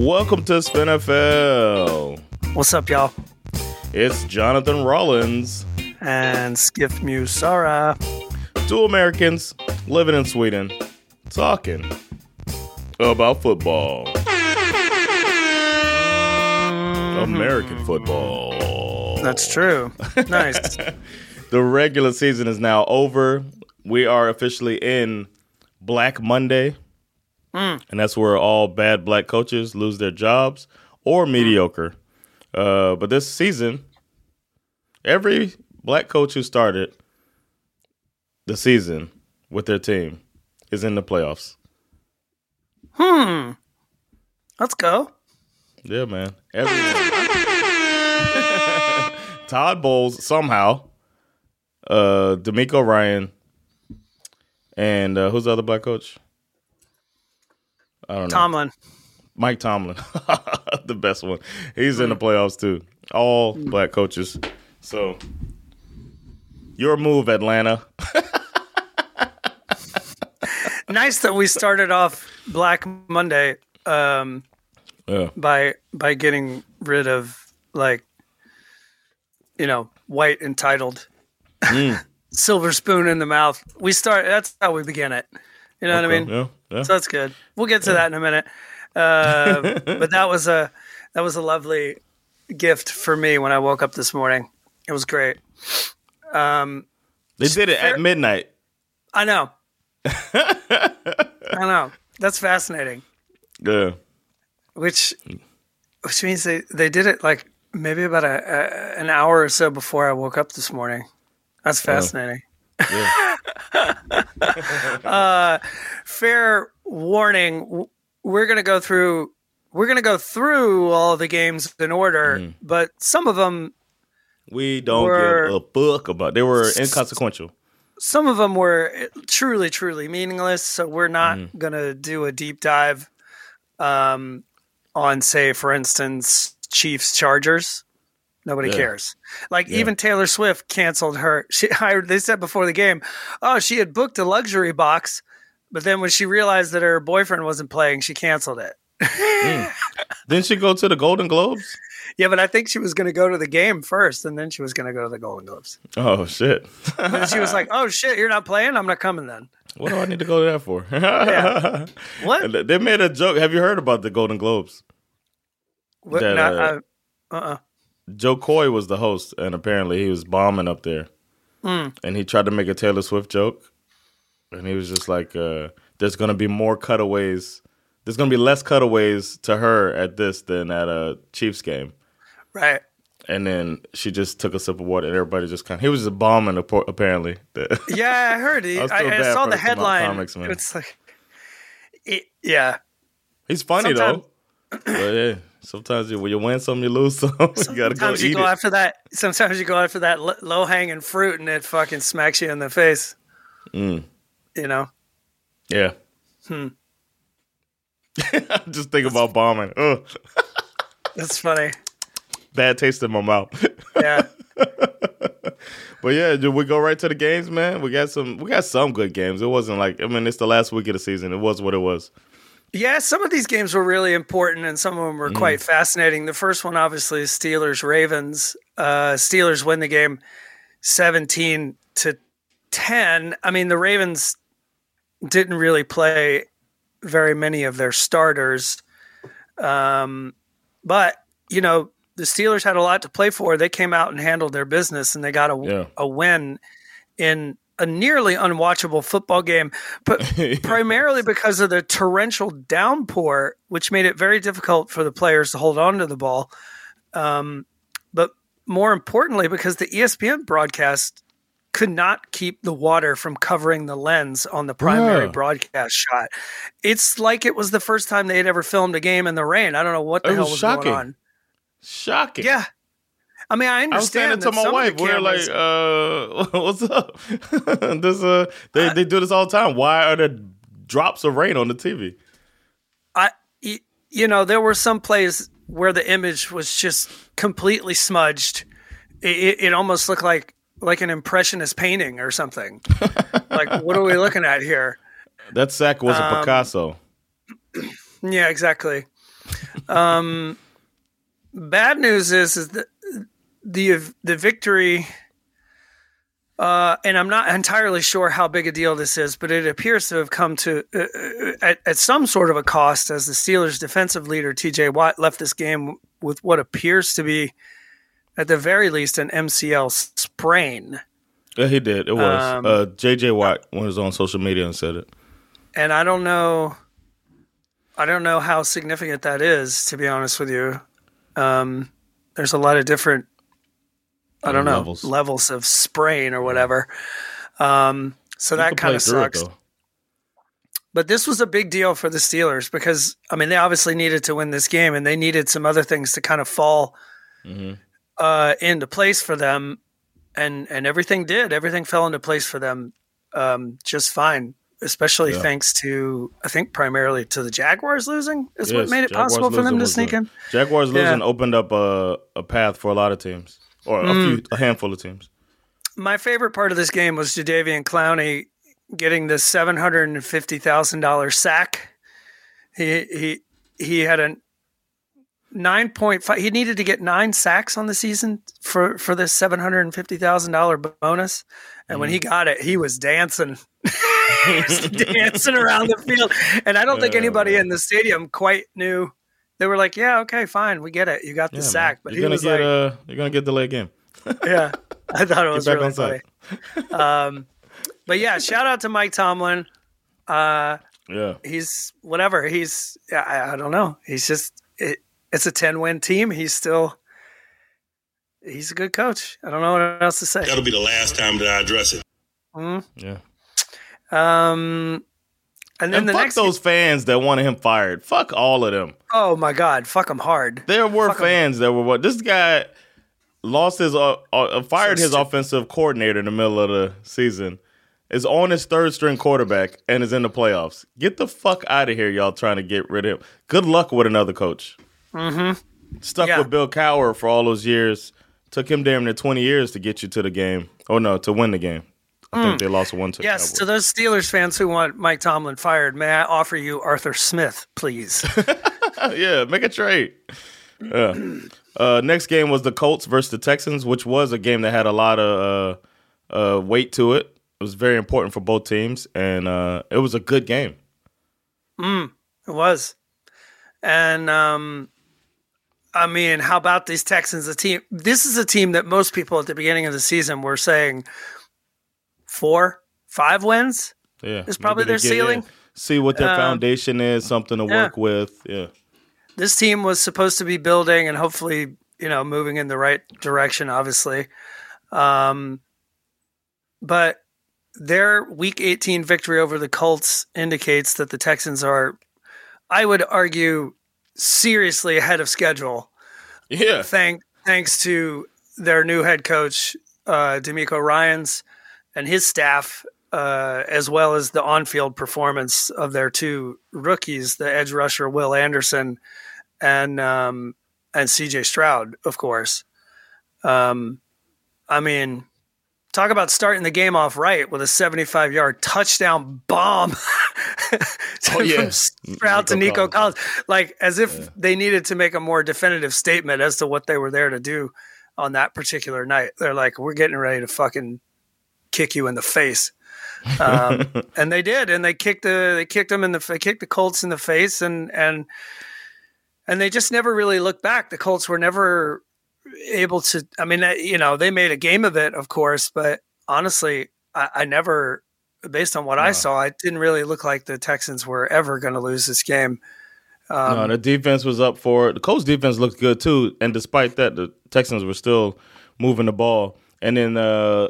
Welcome to SveNFL. What's up, y'all? It's Jonathan Rollins, And Skiff Musara. two Americans living in Sweden, talking about football. American football. That's true. Nice. The regular season is now over. We are officially in Black Monday. And that's where all bad black coaches lose their jobs or mediocre. Uh, but this season, every black coach who started the season with their team is in the playoffs. hmm. Let's go. Yeah, man. Everyone. Todd Bowles somehow. Uh DeMeco Ryan. And uh, who's the other black coach? I don't know. Tomlin. Mike Tomlin. the best one. He's in the playoffs too. All black coaches. So your move, Atlanta. Nice that we started off Black Monday um, Yeah. by by getting rid of like you know white entitled silver spoon in the mouth. We start. That's how we begin it. You know what I mean? Yeah. yeah. So that's good. We'll get to that in a minute. Uh, but that was a that was a lovely gift for me when I woke up this morning. It was great. Um, They did it at midnight. I know. I know. That's fascinating. Yeah. Which which means they, they did it like maybe about a, a an hour or so before I woke up this morning. That's fascinating. Yeah. Uh, fair warning, we're going to go through we're going to go through all the games in order, mm-hmm. but some of them We don't Were- give a book about. They were inconsequential. some of them were eh, truly truly meaningless so we're not mm-hmm. going to do a deep dive um, on say for instance chiefs chargers nobody Yeah. cares like even taylor swift canceled her she hired they said before the game oh she had booked a luxury box but then when she realized that her boyfriend wasn't playing she canceled it Didn't she go to the Golden Globes? yeah but i think she was going to go to the game first and then she was going to go to the golden globes Oh shit! she was like oh shit you're not playing i'm not coming then what do I need to go to that for? what They made a joke. Have you heard about the Golden Globes? What, That, not, uh, uh, uh-uh. Jo Koy was the host, and apparently he was bombing up there. Hmm. And he tried to make a Taylor Swift joke, and he was just like, uh, "There's gonna be more cutaways. There's gonna be less cutaways to her at this than at a Chiefs game." right And then she just took a sip of water, and everybody just kind of. He was just bombing apparently. Yeah, I heard it. I I, I, saw the headline. comics. It's like, it, yeah. He's funny Sometime- though. But yeah, sometimes you, when you win some, you lose some. you gotta go Sometimes you eat go it. after that. Sometimes you go after that low hanging fruit, and it fucking smacks you in the face. Mm. You know. Yeah. Hmm. Just think about bombing. Ugh. That's funny. Bad taste in my mouth. Yeah. but yeah, did we go right to the games, man? We got some. We got some good games. It wasn't like I mean, it's the last week of the season. It was what it was. Yeah, some of these games were really important, and some of them were quite fascinating. The first one, obviously, is Steelers Ravens. Uh, Steelers win the game seventeen to ten. I mean, the Ravens didn't really play very many of their starters, um, but you know the Steelers had a lot to play for. They came out and handled their business, and they got a Yeah. a win in a nearly unwatchable football game, but primarily because of the torrential downpour, which made it very difficult for the players to hold on to the ball. Um, but more importantly, because the ESPN broadcast could not keep the water from covering the lens on the primary yeah. broadcast shot. It's like it was the first time they had ever filmed a game in the rain. I don't know what the it hell was, shocking. going on. Shocking. Yeah. I mean, I understand. I was saying to my wife, we're like, uh, "What's up?" this, uh, they uh, they do this all the time. Why are there drops of rain on the TV? I, you know, there were some plays where the image was just completely smudged. It, it almost looked like like an impressionist painting or something. like, what are we looking at here? That sack was a um, Picasso. Yeah, exactly. Um, bad news is is that the the victory. Uh, and I'm not entirely sure how big a deal this is, but it appears to have come to uh, uh at, at, some sort of a cost as the Steelers' defensive leader T.J. Watt left this game with what appears to be at the very least an MCL sprain. Yeah, he did. It was. Um, uh, JJ Watt was on social media and said it. And I don't know. I don't know how significant that is, to be honest with you. Um, there's a lot of different, I don't know, levels, levels of sprain or whatever. Um, so you that kind of sucks. It, but this was a big deal for the Steelers because I mean they obviously needed to win this game and they needed some other things to kind of fall mm-hmm uh, into place for them, and and everything did. Everything fell into place for them um, just fine. Especially yeah. thanks to, I think, primarily to the Jaguars losing is yes, what made it Jaguars possible for them to sneak in. Jaguars losing yeah. opened up a, a path for a lot of teams, or a mm. few, a handful of teams. My favorite part of this game was Jadeveon Clowney getting the seven hundred and fifty thousand dollars sack. He he he had a nine point five. He needed to get nine sacks on the season for for this seven hundred and fifty thousand dollar bonus. And mm when he mm-hmm. got it, he was dancing, he was dancing around the field. And I don't think anybody in the stadium quite knew. They were like, "Yeah, okay, fine, we get it. You got the yeah, sack." But you're he was get, like, uh, "You're gonna get delayed game." yeah, I thought it was really funny. Um, but yeah, shout out to Mike Tomlin. Uh, yeah, he's whatever. He's I, I don't know. He's just it, it's a 10 win team. He's still he's a good coach. I don't know what else to say. That'll be the last time that I address it. Mm-hmm. Yeah. Um, and then and the fuck next those fans that wanted him fired. Fuck all of them. Oh my god, fuck them hard. There were fuck fans that were what this guy lost his uh, uh fired his offensive coordinator in the middle of the season. Is on his third string quarterback and is in the playoffs. Get the fuck out of here, y'all trying to get rid of him. Good luck with another coach. Mm-hmm. Stuck yeah. with Bill Cowher for all those years. Took him damn near 20 years to get you to the game. Oh, no, to win the game. I mm. think they lost one to Yes, to those Steelers fans who want Mike Tomlin fired, may I offer you Arthur Smith, please? yeah, make a trade. Yeah. Uh, next game was the Colts versus the Texans, which was a game that had a lot of uh, uh, weight to it. It was very important for both teams, and uh, it was a good game. Mm, it was. And um, I mean, how about these Texans? A team. This is a team that most people at the beginning of the season were saying four, five wins. Yeah, is probably their ceiling. In, see what their um, foundation is, something to yeah. work with. Yeah, this team was supposed to be building and hopefully, you know, moving in the right direction. Obviously, um, but their Week 18 victory over the Colts indicates that the Texans are, I would argue, seriously ahead of schedule. Yeah. Thank thanks to their new head coach, uh, DeMeco Ryans and his staff, uh, as well as the on-field performance of their two rookies, the edge rusher Will Anderson and um, and CJ Stroud, of course. Um, I mean, talk about starting the game off right with a 75 yard touchdown bomb oh, yeah. Sprout to Nico Collins. Collins. Like as if yeah. they needed to make a more definitive statement as to what they were there to do on that particular night. They're like, we're getting ready to fucking kick you in the face. Um, and they did, and they kicked the they kicked them in the they kicked the Colts in the face, and and and they just never really looked back. The Colts were never able to. I mean, you know, they made a game of it, of course, but honestly, I, I never, based on what I saw, it didn't really look like the Texans were ever going to lose this game. Um, no, the defense was up for it. The Colts defense looked good too, and despite that, the Texans were still moving the ball. And then uh,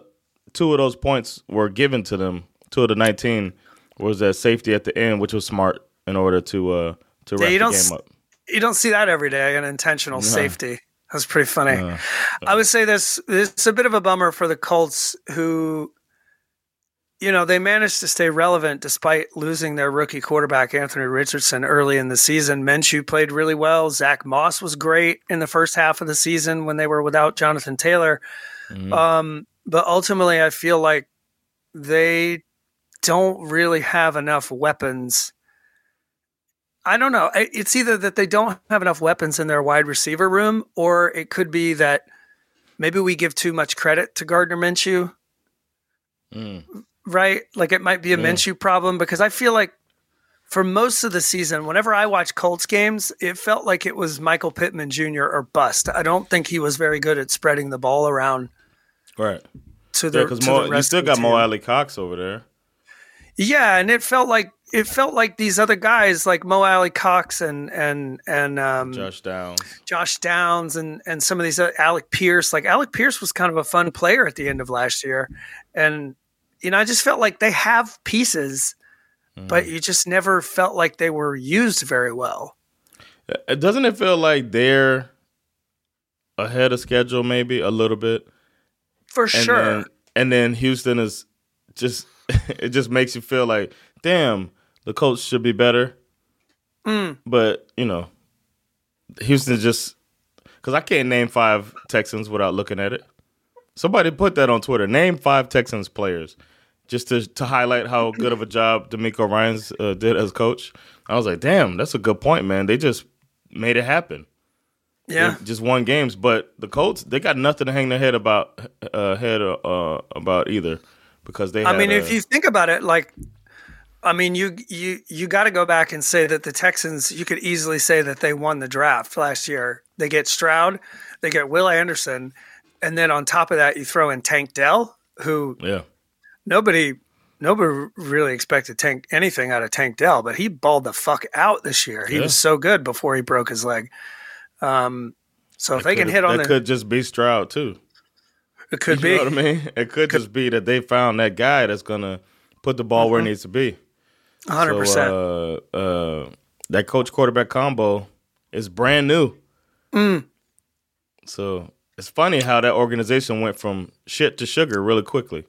two of those points were given to them. Two of the nineteen was that safety at the end, which was smart in order to uh, to wrap you the game up. you don't see that every day, an intentional safety. That's pretty funny. Uh, I would say this it's a bit of a bummer for the Colts who you know, they managed to stay relevant despite losing their rookie quarterback Anthony Richardson early in the season. Minshew played really well. Zach Moss was great in the first half of the season when they were without Jonathan Taylor. Mhm. Um, but ultimately, I feel like they don't really have enough weapons. I don't know. It's either that they don't have enough weapons in their wide receiver room, or it could be that maybe we give too much credit to Gardner Minshew, mm. right? Like it might be a Yeah. Minshew problem because I feel like for most of the season, whenever I watch Colts games, it felt like it was Michael Pittman Jr. or bust. I don't think he was very good at spreading the ball around Right. to the, Yeah, because Mo, you still got Mo. Alie-Cox over there. Yeah, and it felt like it felt like these other guys like Mo Alie-Cox and and and um, Josh Downs. Josh Downs and and some of these uh, Alec Pierce. Like Alec Pierce was kind of a fun player at the end of last year, and you know I just felt like they have pieces, but Mm-hmm. you just never felt like they were used very well. Uh, Doesn't it feel like they're ahead of schedule, maybe a little bit? For and sure. Then, and then Houston is just it just makes you feel like, damn, the coach should be better. Mm. But you know, Houston just because I can't name five Texans without looking at it. Somebody put that on Twitter. Name five Texans players, just to to highlight how good of a job DeMeco Ryan's uh, did as coach. I was like, damn, that's a good point, man. They just made it happen. Yeah. They just won games, but the Colts they got nothing to hang their head about uh, head uh, about either because they. I mean, a- if you think about it, like, I mean, you you you got to go back and say that the Texans. You could easily say that they won the draft last year. They get Stroud, they get Will Anderson, and then on top of that, you throw in Tank Dell, who yeah, nobody nobody really expected Tank anything out of Tank Dell, but he balled the fuck out this year. He Yeah. was so good before he broke his leg. Um, so if That they can hit on that the, could just be Stroud too. it could you be know what I mean? It could just be that they found that guy that's gonna put the ball where it needs to be. hundred percent. Uh, uh, that coach quarterback combo is brand new. Mm. So it's funny how that organization went from shit to sugar really quickly.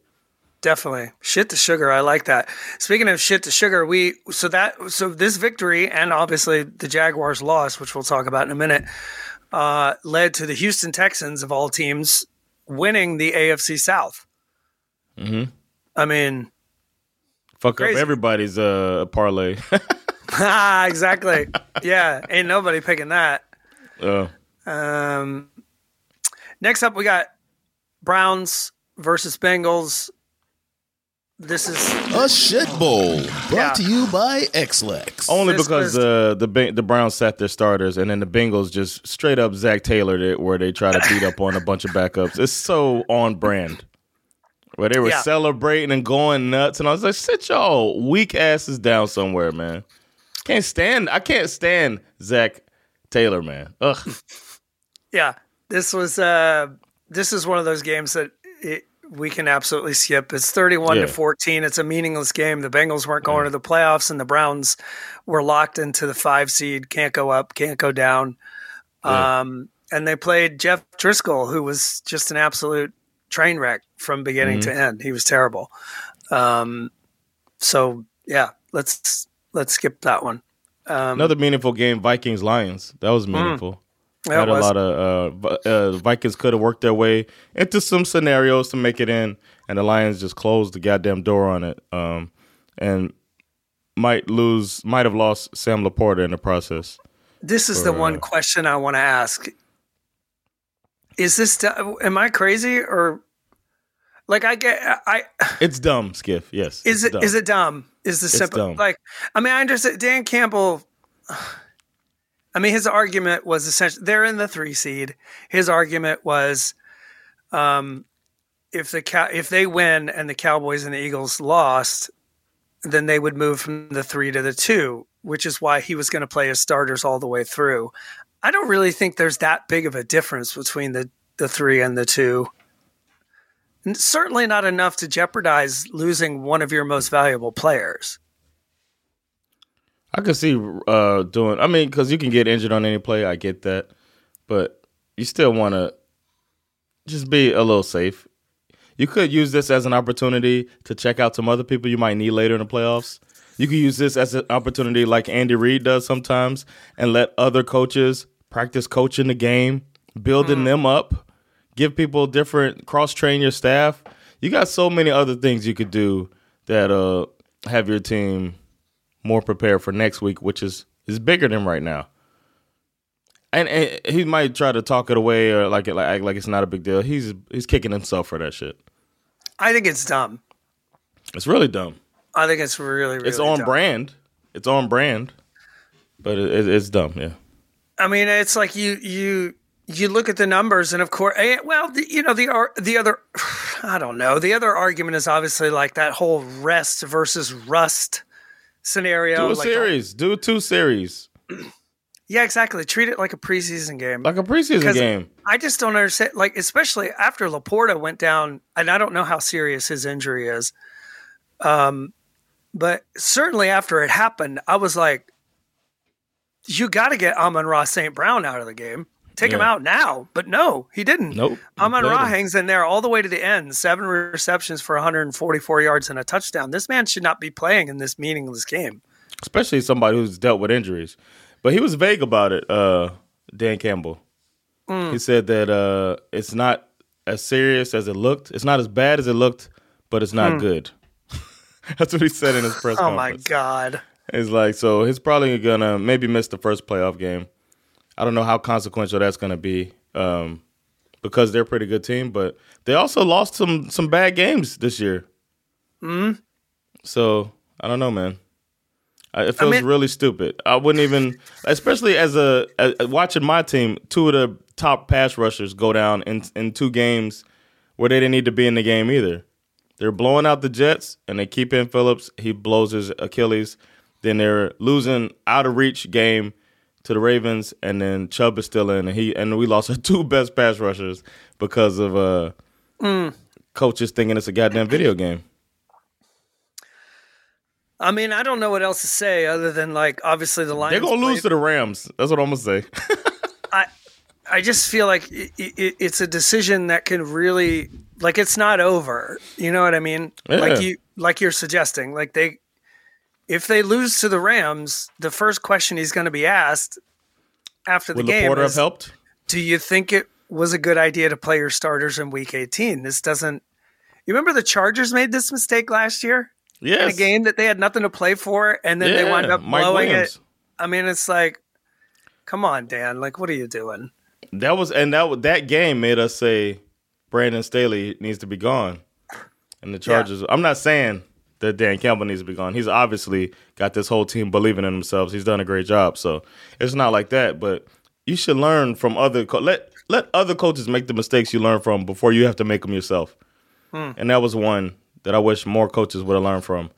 Definitely. Shit to sugar. I like that. Speaking of shit to sugar, we so that so this victory and obviously the Jaguars loss, which we'll talk about in a minute, uh, led to the Houston Texans of all teams winning the AFC South. Mhm. I mean, Fuck Crazy. up everybody's uh, parlay. ah, exactly. yeah, ain't nobody picking that. uh, Um, next up, we got Browns versus Bengals. This is A shit bowl brought Yeah. to you by Ex-Lax. Only This because was- uh, the Ba- the Browns sat their starters, and then the Bengals just straight up Zac Taylored it, where they try to beat up on a bunch of backups. It's so on brand. Where they were Yeah. celebrating and going nuts, and I was like, "Sit y'all weak asses down somewhere, man." Can't stand. I can't stand Zac Taylor, man. Ugh. Yeah, this was uh this is one of those games that it, we can absolutely skip. It's 31 Yeah. to 14. It's a meaningless game. The Bengals weren't going to the playoffs and the Browns were locked into the 5 seed, can't go up, can't go down. Yeah. Um and they played Jeff Driskel who was just an absolute train wreck from beginning Mm-hmm. to end. He was terrible. Um so yeah, let's let's skip that one. Um, Another meaningful game, Vikings Lions. That was meaningful. It Had a lot of uh, uh, Vikings could have worked their way into some scenarios to make it in, and the Lions just closed the goddamn door on it. Um, and might lose, might have lost Sam LaPorta in the process. This is the one uh, question I want to ask. Is this am I crazy or like I get I It's dumb, Skiff. Yes. is it is dumb. it dumb? Is the simple like I mean I understand Dan Campbell I mean his argument was essentially they're in the 3 seed. His argument was um if the if they win and the Cowboys and the Eagles lost, then they would move from the three to the two, which is why he was going to play his starters all the way through. I don't really think there's that big of a difference between the the three and the two. And certainly not enough to jeopardize losing one of your most valuable players. I could see uh, doing. I mean, because you can get injured on any play. I get that, but you still want to just be a little safe. You could use this as an opportunity to check out some other people you might need later in the playoffs. You could use this as an opportunity, like Andy Reid does sometimes, and let other coaches practice coaching the game, building mm. them up, give people different cross train your staff. You got so many other things you could do that uh, have your team more prepared for next week, which is is bigger than right now. And, and he might try to talk it away or like it like act like it's not a big deal. He's he's kicking himself for that shit. I think it's dumb. It's really dumb. I think it's really, really it's on dumb. brand. It's on brand, but it, it, it's dumb. Yeah. I mean, it's like you you you look at the numbers, and of course, eh, well, the, you know the the other, I don't know. The other argument is obviously like that whole rest versus rust scenario. Do a like series. Do two series. Yeah, exactly. Treat it like a preseason game. Like a preseason game. I just don't understand. Like, especially after LaPorta went down, and I don't know how serious his injury is. Um, but certainly after it happened, I was like, you got to get Amon-Ra St. Brown out of the game. Take yeah. him out now. But no, he didn't. Nope. Amon Ra hangs in there all the way to the end. Seven receptions for 144 yards and a touchdown. This man should not be playing in this meaningless game. Especially somebody who's dealt with injuries. But he was vague about it, uh, Dan Campbell. Mm. He said that uh, it's not as serious as it looked. It's not as bad as it looked, but it's not mm. good. That's what he said in his press oh conference. my god! It's like so he's probably gonna maybe miss the first playoff game. I don't know how consequential that's gonna be um, because they're a pretty good team, but they also lost some some bad games this year. Hmm. So I don't know, man. It feels I mean, really stupid. I wouldn't even, especially as a, a, watching my team, two of the top pass rushers go down in in two games where they didn't need to be in the game either. They're blowing out the Jets, and they keep in Phillips. He blows his Achilles. Then they're losing out of reach game to the Ravens, and then Chubb is still in, and he and we lost our two best pass rushers because of uh, mm. coaches thinking it's a goddamn video game. I mean, I don't know what else to say other than like obviously the Lions. They're gonna lose to the Rams. That's what I'm gonna say. I I just feel like it, it, it's a decision that can really like it's not over. You know what I mean? Yeah. Like you like you're suggesting. Like they if they lose to the Rams, the first question he's going to be asked after the Would game LaPorta is, have helped? Do you think it was a good idea to play your starters in Week 18? This doesn't. You remember the Chargers made this mistake last year? Yes. In a game that they had nothing to play for, and then yeah, they wound up Mike blowing Williams. it. I mean, it's like, come on, Dan. Like, what are you doing? That was and that that game made us say Brandon Staley needs to be gone. And the Chargers. Yeah. I'm not saying that Dan Campbell needs to be gone. He's obviously got this whole team believing in themselves. He's done a great job. So it's not like that. But you should learn from other co- let let other coaches make the mistakes you learn from before you have to make them yourself. Hmm. And that was one that I wish more coaches would have learned from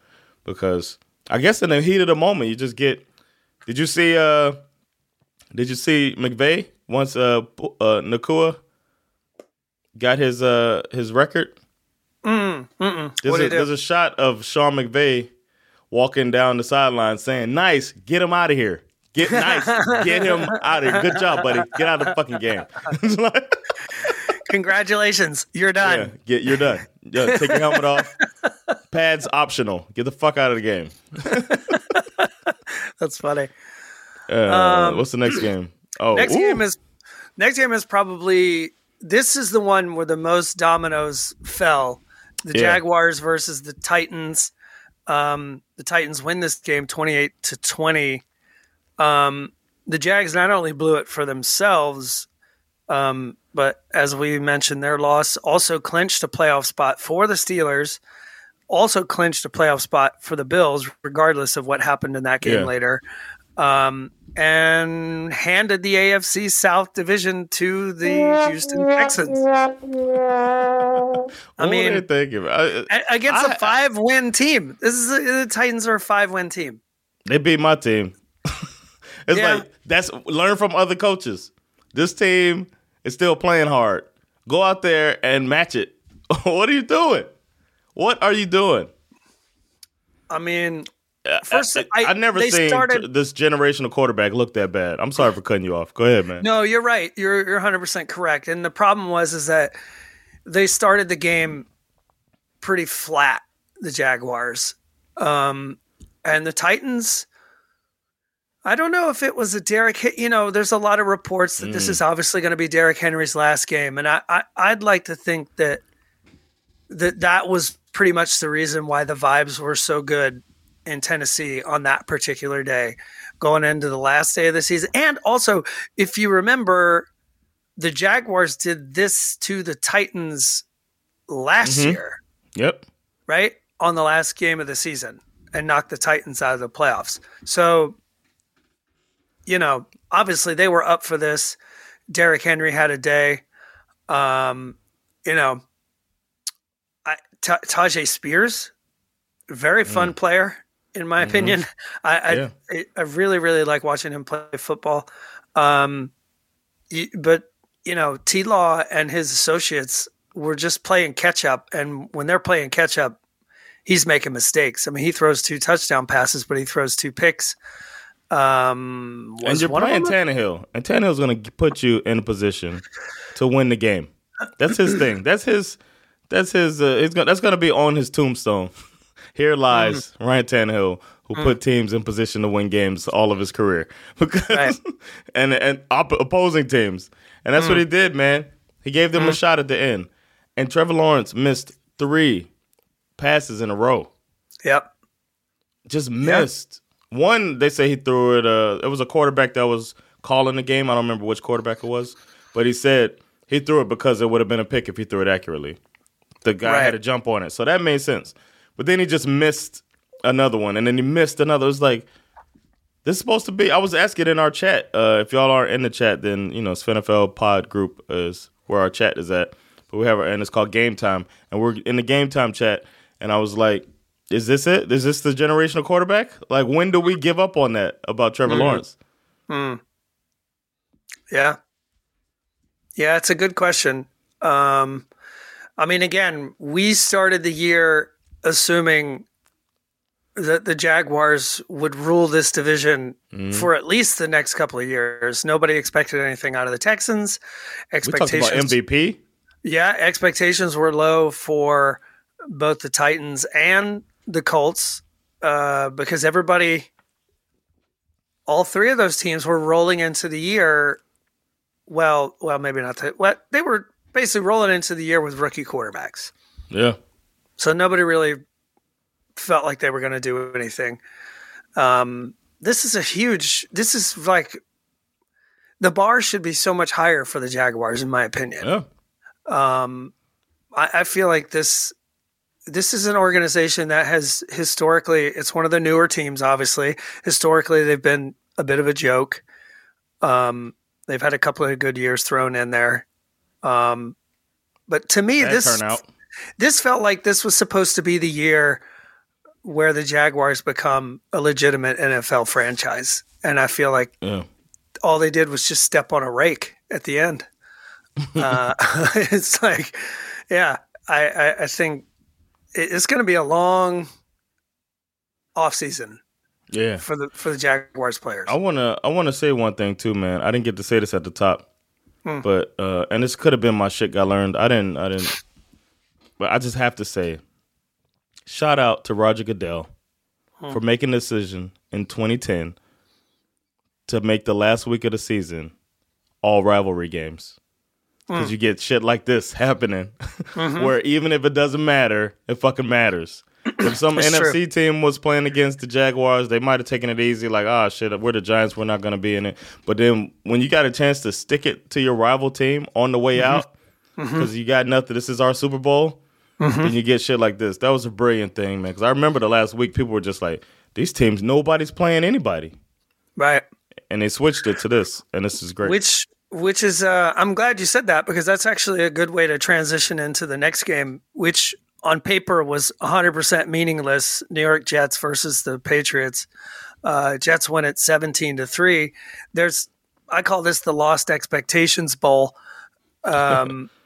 because I guess in the heat of the moment you just get. Did you see? uh Did you see McVay once? Uh, uh Nacua got his uh his record. Mm, mm-mm. There's, a, there's a shot of Sean McVay walking down the sideline saying, "Nice, get him out of here. Get nice, get him out of here. Good job, buddy. Get out of the fucking game." Congratulations, you're done. Yeah, get you're done. Yeah, take your helmet off. Pads optional. Get the fuck out of the game. That's funny. Uh, um, what's the next game? Oh, next ooh. game is next game is probably this is the one where the most dominoes fell. The Yeah. Jaguars versus the Titans. Um, the Titans win this game twenty eight to twenty. Um, the Jags not only blew it for themselves, um, but as we mentioned, their loss also clinched a playoff spot for the Steelers. Also clinched a playoff spot for the Bills, regardless of what happened in that game Yeah. later. um, and handed the AFC South division to the Houston Texans. I mean, were they thinking? I- a- against I- a five win team. This is the Titans are a five win team. They beat my team. it's Yeah. like that's learn from other coaches. This team is still playing hard. Go out there and match it. what are you doing? What are you doing? I mean, First, I, I- have never seen started- this generational quarterback look that bad. I'm sorry for cutting you off. Go ahead, man. No, you're right. You're you're 100 percent correct. And the problem was is that they started the game pretty flat. The Jaguars, um, and the Titans. I don't know if it was a Derrick. Hen- You know, there's a lot of reports that this is obviously going to be Derrick Henry's last game, and I, I I'd like to think that that that was pretty much the reason why the vibes were so good in Tennessee on that particular day, going into the last day of the season. And also, if you remember, the Jaguars did this to the Titans last year, Yep. right? On the last game of the season and knocked the Titans out of the playoffs. So, you know, obviously they were up for this. Derrick Henry had a day. Um, you know, I, Ta Tyjae Spears, very fun player in my opinion. I I, Yeah. I I really really like watching him play football. Um, but you know, T Law and his associates were just playing catch up, and when they're playing catch up, he's making mistakes. I mean, he throws two touchdown passes, but he throws two picks. Um, And you're playing Tannehill, and Tannehill's going to put you in a position to win the game. That's his thing. That's his. That's his. Uh, it's gonna, that's going to be on his tombstone. Here lies Mm. Ryan Tannehill, who put teams in position to win games all of his career, because Right. and and op- opposing teams, and that's what Mm. he did, man. He gave them a shot at the end, and Trevor Lawrence missed three passes in a row Yep. just missed. One, they say he threw it. Uh, it was a quarterback that was calling the game. I don't remember which quarterback it was, but he said he threw it because it would have been a pick if he threw it accurately. The guy Right. had to jump on it, so that made sense. But then he just missed another one, and then he missed another. It was like this is supposed to be. I was asking in our chat. Uh, if y'all aren't in the chat, then you know, it's NFL Pod group is where our chat is at. But we have, our, and it's called Game Time, and we're in the Game Time chat. And I was like, "Is this it? Is this the generational quarterback? Like, when do we give up on that about Trevor Lawrence?" Yeah. Yeah, it's a good question. Um, I mean, again, we started the year assuming that the Jaguars would rule this division for at least the next couple of years. Nobody expected anything out of the Texans. We about Expectations, MVP. yeah, expectations were low for both the Titans and the Colts uh, because everybody, all three of those teams were rolling into the year. Well, well, maybe not. The, what they were basically rolling into the year with rookie quarterbacks, Yeah, so nobody really felt like they were going to do anything. Um, this is a huge. This is like the bar should be so much higher for the Jaguars, in my opinion. yeah. um, I, I feel like this this is an organization that has historically it's one of the newer teams. Obviously, historically they've been a bit of a joke. Um, they've had a couple of good years thrown in there, um, but to me That this turnout. This felt like this was supposed to be the year where the Jaguars become a legitimate NFL franchise, and I feel like Yeah. all they did was just step on a rake at the end. uh, it's like, yeah, I, I, I think it's going to be a long off season Yeah. for the for the Jaguars players. I wanna I wanna say one thing too, man. I didn't get to say this at the top, Hmm. but uh, and this could have been my shit got learned. I didn't I didn't, but I just have to say, shout out to Roger Goodell Hmm. for making the decision in 2010 to make the last week of the season all rivalry games. Because you get shit like this happening, Mm-hmm. where even if it doesn't matter, it fucking matters. If some It's true. NFC team was playing against the Jaguars, they might have taken it easy, like, ah, shit, we're the Giants, we're not going to be in it. But then when you got a chance to stick it to your rival team on the way Mm-hmm. out, because you got nothing, this is our Super Bowl, Mm-hmm. then you get shit like this. That was a brilliant thing, man. Because I remember the last week, people were just like, these teams, nobody's playing anybody. Right. and they switched it to this, and this is great. Which which is uh, I'm glad you said that because that's actually a good way to transition into the next game, which on paper was 100% meaningless. New York Jets versus the Patriots. Uh, Jets win at 17 to three. There's I call this the lost expectations bowl. Um,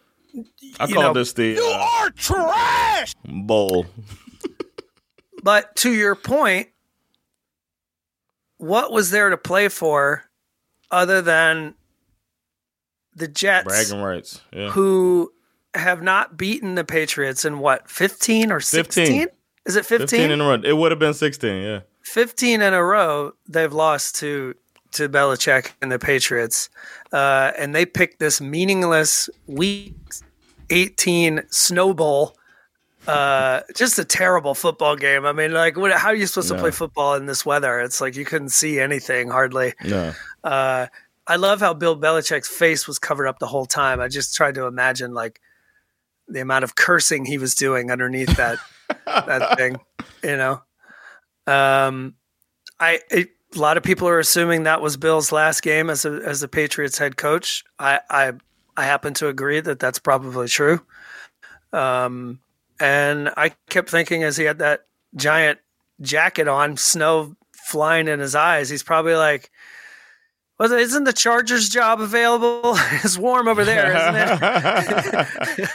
I call know- this the uh, Are trash. bowl. but to your point, what was there to play for other than the Jets? Bragging rights. Yeah. who have not beaten the Patriots in what, 15 or 16? 15. Is it 15? 15 in a row. It would have been 16, yeah. 15 in a row they've lost to to Belichick and the Patriots. Uh, and they picked this meaningless week 18 snowball. Uh, just a terrible football game. I mean, like, what, how are you supposed to play football in this weather? It's like you couldn't see anything hardly. No. Uh, I love how Bill Belichick's face was covered up the whole time. I just tried to imagine like the amount of cursing he was doing underneath that that thing. You know, um, I it, a lot of people are assuming that was Bill's last game as a, as the Patriots head coach. I I I happen to agree that that's probably true. Um, and I kept thinking as he had that giant jacket on, snow flying in his eyes, he's probably like. Well, isn't the Chargers job available? it's warm over there, isn't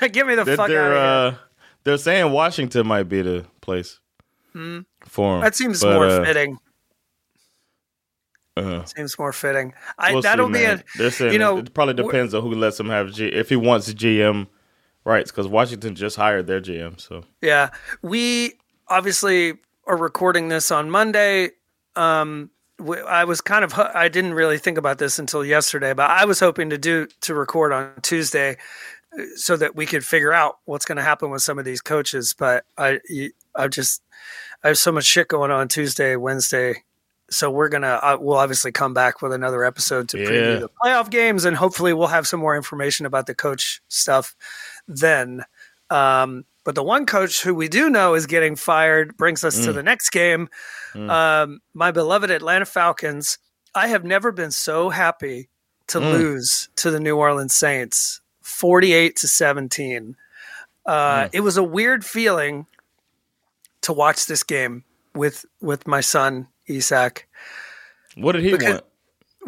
it? Get me the They're, fuck out of here. uh, they're saying Washington might be the place for him. Hmm. that seems but, more uh, fitting. Uh, Seems more fitting. I, we'll that'll see, be a. They're saying you know, it probably depends on who lets him have G if he wants GM rights because Washington just hired their GM. So Yeah, we obviously are recording this on Monday. Um, we, I was kind of I didn't really think about this until yesterday, but I was hoping to do to record on Tuesday uh, so that we could figure out what's going to happen with some of these coaches. But I I just I have so much shit going on Tuesday, Wednesday. So we're gonna uh, we'll obviously come back with another episode to Yeah. preview the playoff games, and hopefully we'll have some more information about the coach stuff then. Um, but the one coach who we do know is getting fired brings us to the next game. Um, my beloved Atlanta Falcons. I have never been so happy to lose to the New Orleans Saints, forty-eight to seventeen. Uh, It was a weird feeling to watch this game with with my son Isak what did he Because- want?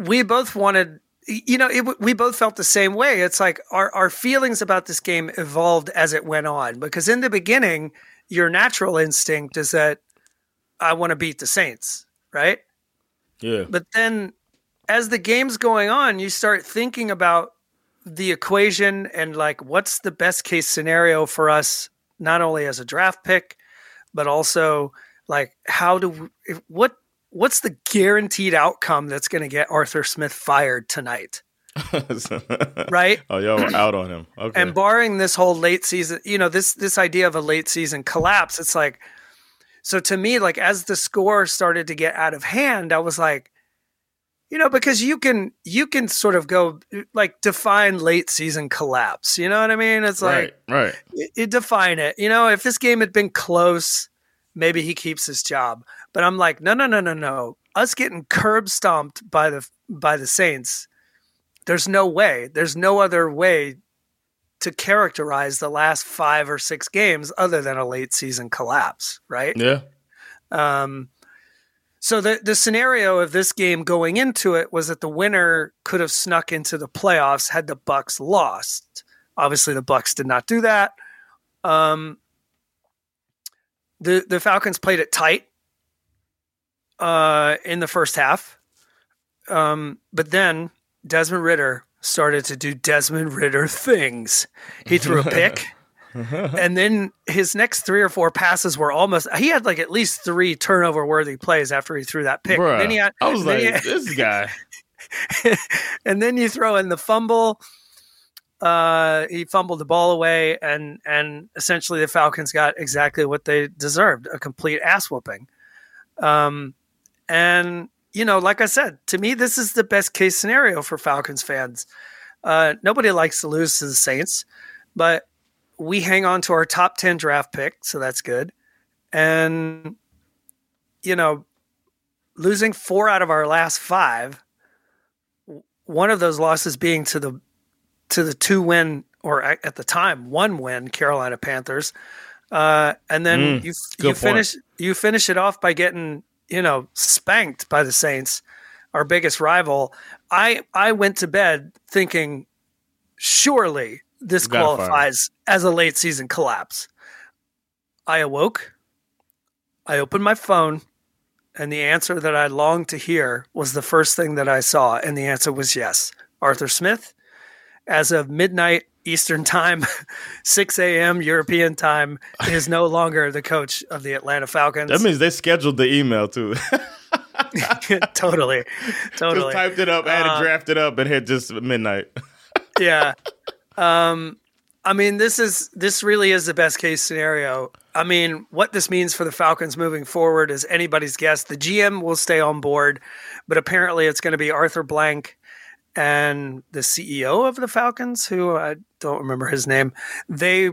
we both wanted you know it, we both felt the same way. It's like our, our feelings about this game evolved as it went on. Because in the beginning your natural instinct is that i want to beat the saints right? Yeah, but then as the game's going on you start thinking about the equation and like what's the best case scenario for us not only as a draft pick but also like how do we, what what's the guaranteed outcome that's going to get Arthur Smith fired tonight right oh, y'all were out on him. Okay, and barring this whole late season you know this this idea of a late season collapse it's like so to me like as the score started to get out of hand i was like you know because you can you can sort of go like define late season collapse you know what i mean it's like right, right. it define it. You know, if this game had been close, maybe he keeps his job. But I'm like, no, no, no, no, no. Us getting curb stomped by the by the Saints. There's no way. There's no other way to characterize the last five or six games other than a late season collapse, right? Yeah, Um, so the the scenario of this game going into it was that the winner could have snuck into the playoffs had the Bucs lost. Obviously, the Bucs did not do that. Um, the the Falcons played it tight uh, in the first half, um, but then Desmond Ridder started to do Desmond Ridder things. He threw a pick. and then his next three or four passes were almost he had like at least three turnover worthy plays after he threw that pick. Bruh. Then he had, I was like, he- this guy. and then you throw in the fumble. Uh, he fumbled the ball away, and and essentially the Falcons got exactly what they deserved: a complete ass whooping. Um, and you know, like I said, to me, this is the best case scenario for Falcons fans. Uh, nobody likes to lose to the Saints, but we hang on to our top ten draft pick, so that's good. And you know, losing four out of our last five. One of those losses being to the to the two win or at the time one win Carolina Panthers, uh, and then mm, you you finish you finish it off by getting you know spanked by the Saints, our biggest rival. I I went to bed thinking, surely this qualifies as a late season collapse. I awoke. I opened my phone, and the answer that I longed to hear was the first thing that I saw, and the answer was yes. Arthur Smith, as of midnight Eastern Time, 6 a.m. European Time, is no longer the coach of the Atlanta Falcons. That means they scheduled the email too. totally, totally. Just typed it up, had uh, it drafted up, and hit just midnight. yeah. Um, I mean, this is this really is the best case scenario. I mean, what this means for the Falcons moving forward is anybody's guess. The GM will stay on board, but apparently it's going to be Arthur Blank and the CEO of the Falcons, who I don't remember his name. They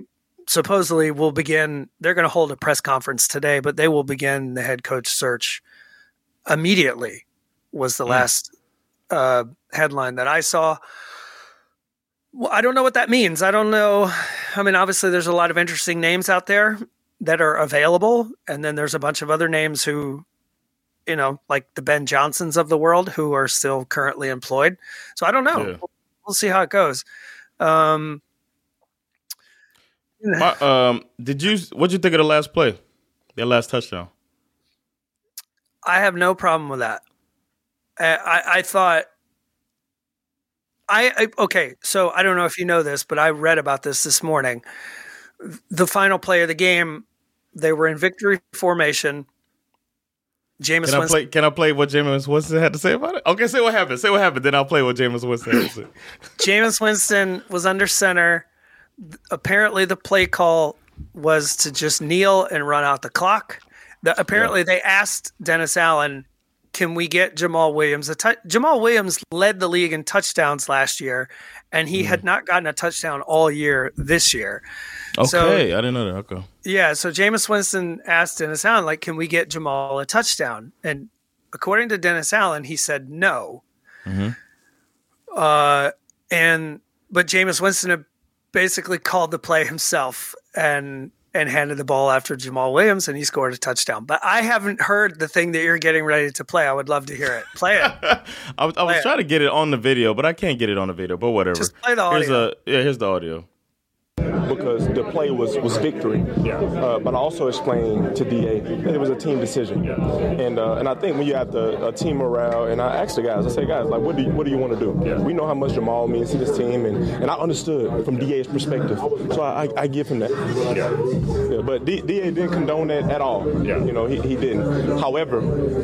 supposedly will begin. They're going to hold a press conference today, but they will begin the head coach search immediately. Was the mm. last uh, headline that I saw. Well, I don't know what that means. I don't know. I mean, obviously, there's a lot of interesting names out there that are available, and then there's a bunch of other names who, you know, like the Ben Johnsons of the world who are still currently employed. So I don't know. Yeah. We'll, we'll, see how it goes. Um, My, um, did you? What'd you think of the last play? Their last touchdown. I have no problem with that. I, I, I thought I, I, okay, so I don't know if you know this, but I read about this this morning. The final play of the game, they were in victory formation. Jameis can I play? Can I play what Jameis Winston had to say about it? Okay, say what happened. Say what happened. Then I'll play what Jameis Winston had to say. Jameis Winston was under center. Apparently, the play call was to just kneel and run out the clock. The, apparently, yeah. they asked Dennis Allen can we get Jamaal Williams? T- Jamaal Williams led the league in touchdowns last year, and he mm. had not gotten a touchdown all year this year. Okay, so, I didn't know that. Okay. Yeah, so Jameis Winston asked Dennis Allen, like, can we get Jamaal a touchdown? And according to Dennis Allen, he said no. Mm-hmm. Uh, and but Jameis Winston basically called the play himself and and handed the ball after Jamaal Williams, and he scored a touchdown. But I haven't heard the thing that you're getting ready to play. I would love to hear it. Play it. I was, I was trying to get it on the video, but I can't get it on the video. But whatever. Just play the audio. Here's a, yeah, here's the audio because the play was was victory. Yeah. Uh, but I also explained to Da that it was a team decision. Yeah. And uh, and I think when you have the a team morale, and I asked the guys, I say, guys, like, what do you, what do you want to do? Yeah. We know how much Jamaal means to this team, and, and I understood from Da's perspective, so I, I, I give him that. Yeah. yeah but D, Da didn't condone that at all. Yeah. You know, he, he didn't. However,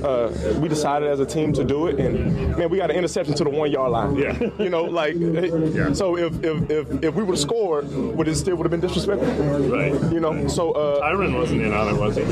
uh, we decided as a team to do it, and man, we got an interception to the one yard line. Yeah. You know, like, yeah. so if if if, if we would have scored, would it still would have been disrespectful. Right. You know, so uh, Tyrann wasn't in on it, was he?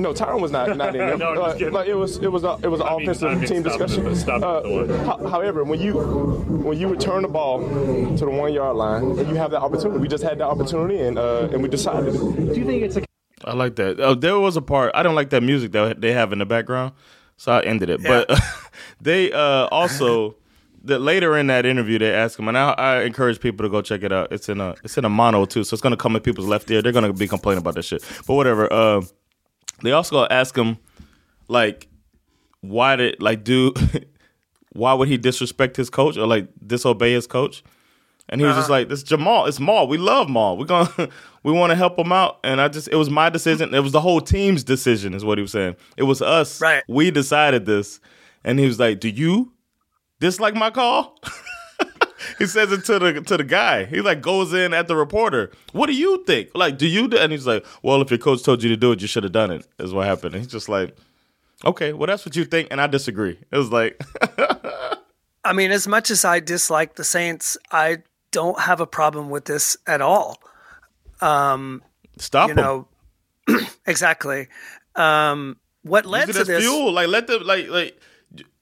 No, Tyrann was not not in there. no, uh, like it was it was a, it was an I offensive mean, team discussion. Uh, however, when you when you return the ball to the one yard line, and you have that opportunity. We just had that opportunity, and uh, and we decided. Do you think it's a I like that. Oh, there was a part I don't like that music that they have in the background, so I ended it. Yeah. But they uh, also that later in that interview they ask him, and I, I, encourage people to go check it out. It's in a it's in a mono too, so it's gonna come in people's left ear. They're gonna be complaining about that shit. But whatever. Uh, they also ask him like, why did like do why would he disrespect his coach or like disobey his coach? And he was uh-huh. just like, "This Jamaal, it's Maul. We love Maul. We're gonna, we want to help him out." And I just, it was my decision. It was the whole team's decision, is what he was saying. It was us. Right. We decided this. And he was like, "Do you dislike my call? he says it to the to the guy. He like goes in at the reporter. What do you think? Like, do you? Do? And he's like, well, if your coach told you to do it, you should have done it. Is what happened. And he's just like, okay, well, that's what you think, and I disagree. It was like, I mean, as much as I dislike the Saints, I don't have a problem with this at all. Um, Stop. You know, exactly. Um, what led to this? Fuel. Like, let them like like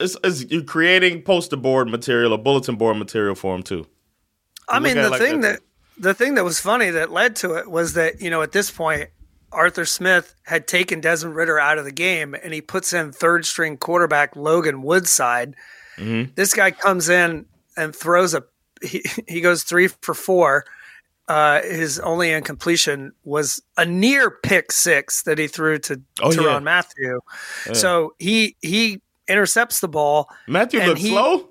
it's, it's, you're creating poster board material or bulletin board material for him too. I mean, the like thing that, that the thing that was funny that led to it was that you know at this point Arthur Smith had taken Desmond Ridder out of the game and he puts in third string quarterback Logan Woodside. This guy comes in and throws a he, he goes three for four. Uh, his only incompletion was a near pick six that he threw to Oh, Tyrann yeah. Mathieu. So he he intercepts the ball. Mathieu looked he- slow.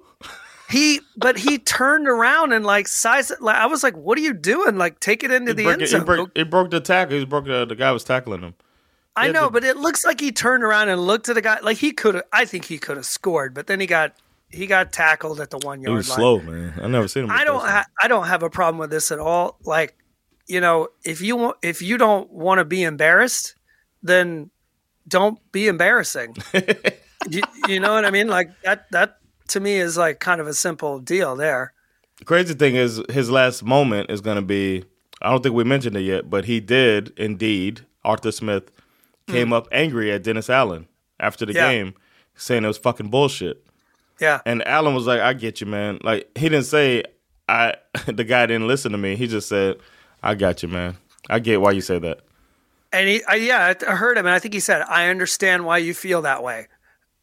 He but he turned around and like sized it. Like, I was like, "What are you doing? Like, take it into He the broke, end it, he, zone." broke, he broke the tackle. He broke the, the guy was tackling him. I know, but it looks like he turned around and looked at the guy. Like he could have. I think he could have scored, but then he got he got tackled at the one He yard was line. slow, man. I never seen him. I don't. Ha- I don't have a problem with this at all. Like, you know, if you want, if you don't want to be embarrassed, then don't be embarrassing. you, you know what I mean? Like that. That to me is like kind of a simple deal there. The crazy thing is, his last moment is going to be. I don't think we mentioned it yet, but he did indeed. Arthur Smith came hmm. up angry at Dennis Allen after the. Yeah. game, saying it was fucking bullshit. Yeah. And Allen was like, "I get you, man." Like he didn't say, "I." The guy didn't listen to me. He just said, "I got you, man. I get why you say that." And he, I, yeah, I heard him, and I think he said, "I understand why you feel that way."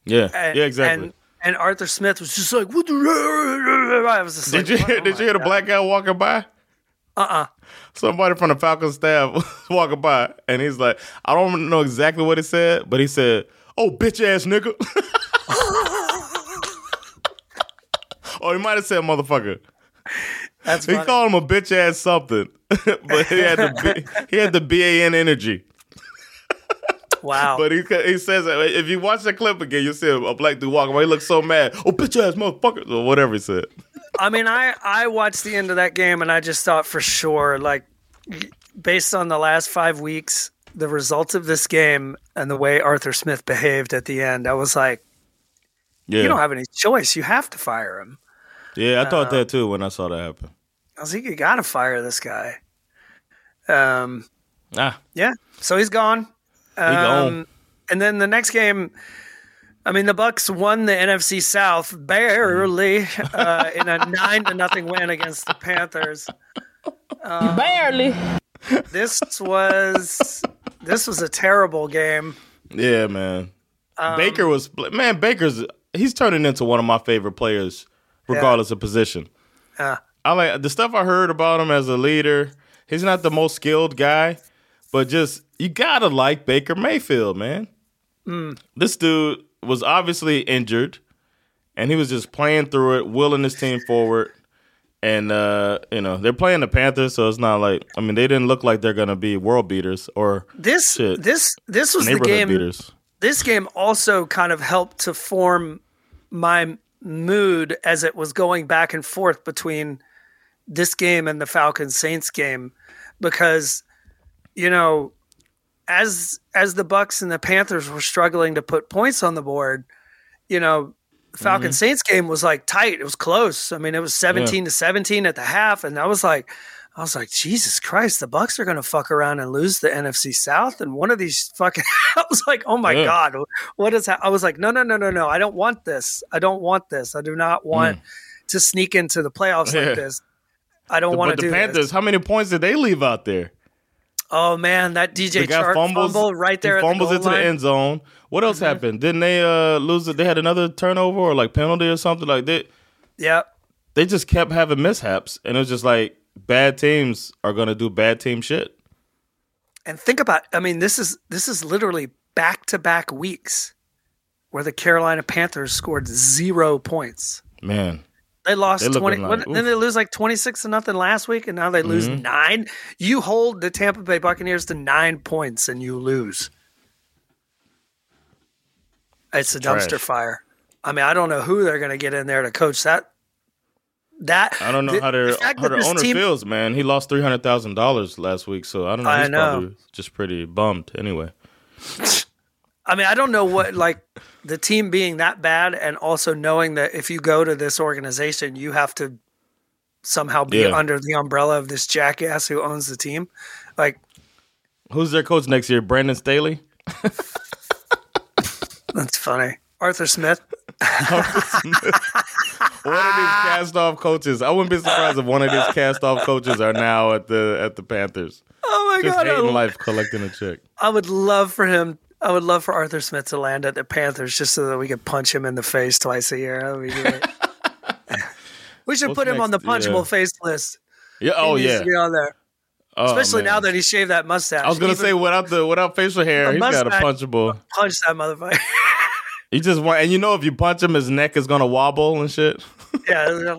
Yeah, And, yeah, exactly. And, and Arthur Smith was just like, "What the?" I was just did like, you hear, Oh did you hear the black guy walking by? Uh uh Somebody from the Falcons staff was walking by, and he's like, I don't know exactly what he said, but he said, "Oh, bitch ass nigga." oh, he might have said motherfucker. That's He called him a bitch ass something, but he had the B- he had the ban energy. Wow. But he he says that if you watch the clip again, you'll see a, black dude walking by. He looks so mad. Oh, bitch ass motherfucker, or whatever he said. I mean, I I watched the end of that game, and I just thought for sure, like, based on the last five weeks, the results of this game and the way Arthur Smith behaved at the end, I was like, Yeah, you don't have any choice. You have to fire him. yeah, I Uh, thought that too when I saw that happen. I was like, you got to fire this guy. Um, Ah, yeah. So he's gone. He gone. Um, and then the next game, I mean, the Bucs won the NFC South barely uh, in a nine to nothing win against the Panthers. Barely. This was this was a terrible game. Yeah, man. Um, Baker was man. Baker's he's turning into one of my favorite players, regardless of position. Uh, I like the stuff I heard about him as a leader. He's not the most skilled guy, but just you gotta like Baker Mayfield, man. Hmm. This dude was obviously injured, and he was just playing through it, willing his team forward. And uh, you know they're playing the Panthers, so it's not like I mean they didn't look like they're gonna be world beaters or this Shit. this this was the game. beaters. This game also kind of helped to form my mood as it was going back and forth between this game and the Falcons Saints game because you know as as the Bucs and the Panthers were struggling to put points on the board, you know, the Falcons Saints game was like tight. It was close. I mean, it was 17 to 17 at the half and I was like I was like, Jesus Christ, the Bucs are going to fuck around and lose the NFC South, and one of these fucking. I was like, oh my Yeah. god, what is that? I was like, no, no, no, no, no. I don't want this. I don't want this. I do not want to sneak into the playoffs Mm. Yeah. like this. I don't want But to the do Panthers, this. how many points did they leave out there? Oh man, that DJ Chark fumbles fumble right there. Fumbles the into goal the end zone. What else happened? Didn't they uh, lose it? They had another turnover or like penalty or something like that. Yep. They just kept having mishaps, and it was just like bad teams are gonna do bad team shit. And think about. I mean, this is this is literally back to back weeks where the Carolina Panthers scored zero points. Man, They lost They twenty. like. Mm-hmm. then they lose like twenty six to nothing last week, and now they lose nine. You hold the Tampa Bay Buccaneers to nine points, and you lose. It's a dumpster Trash. fire. I mean, I don't know who they're going to get in there to coach that. That I don't know the- how the their fact how their owner team- feels. Man, he lost three hundred thousand dollars last week, so I don't know. I know. probably just pretty bummed anyway. I mean, I don't know what like the team being that bad, and also knowing that if you go to this organization, you have to somehow be Yeah. under the umbrella of this jackass who owns the team. Like Who's their coach next year? Brandon Staley. that's funny. Arthur Smith. One of these cast off coaches. I wouldn't be surprised if one of these cast off coaches are now at the at the Panthers. Oh my Just god! hating I, life, collecting a check. I would love for him. I would love for Arthur Smith to land at the Panthers just so that we could punch him in the face twice a year. That would be great. we should What's put him on the punchable Yeah. face list. Yeah. Oh yeah. to be on there. Oh, Especially man. now that he shaved that mustache. I was gonna Even say without the without facial hair, he's got a punchable. punch that motherfucker. He just want, and you know, if you punch him, his neck is gonna wobble and shit. yeah.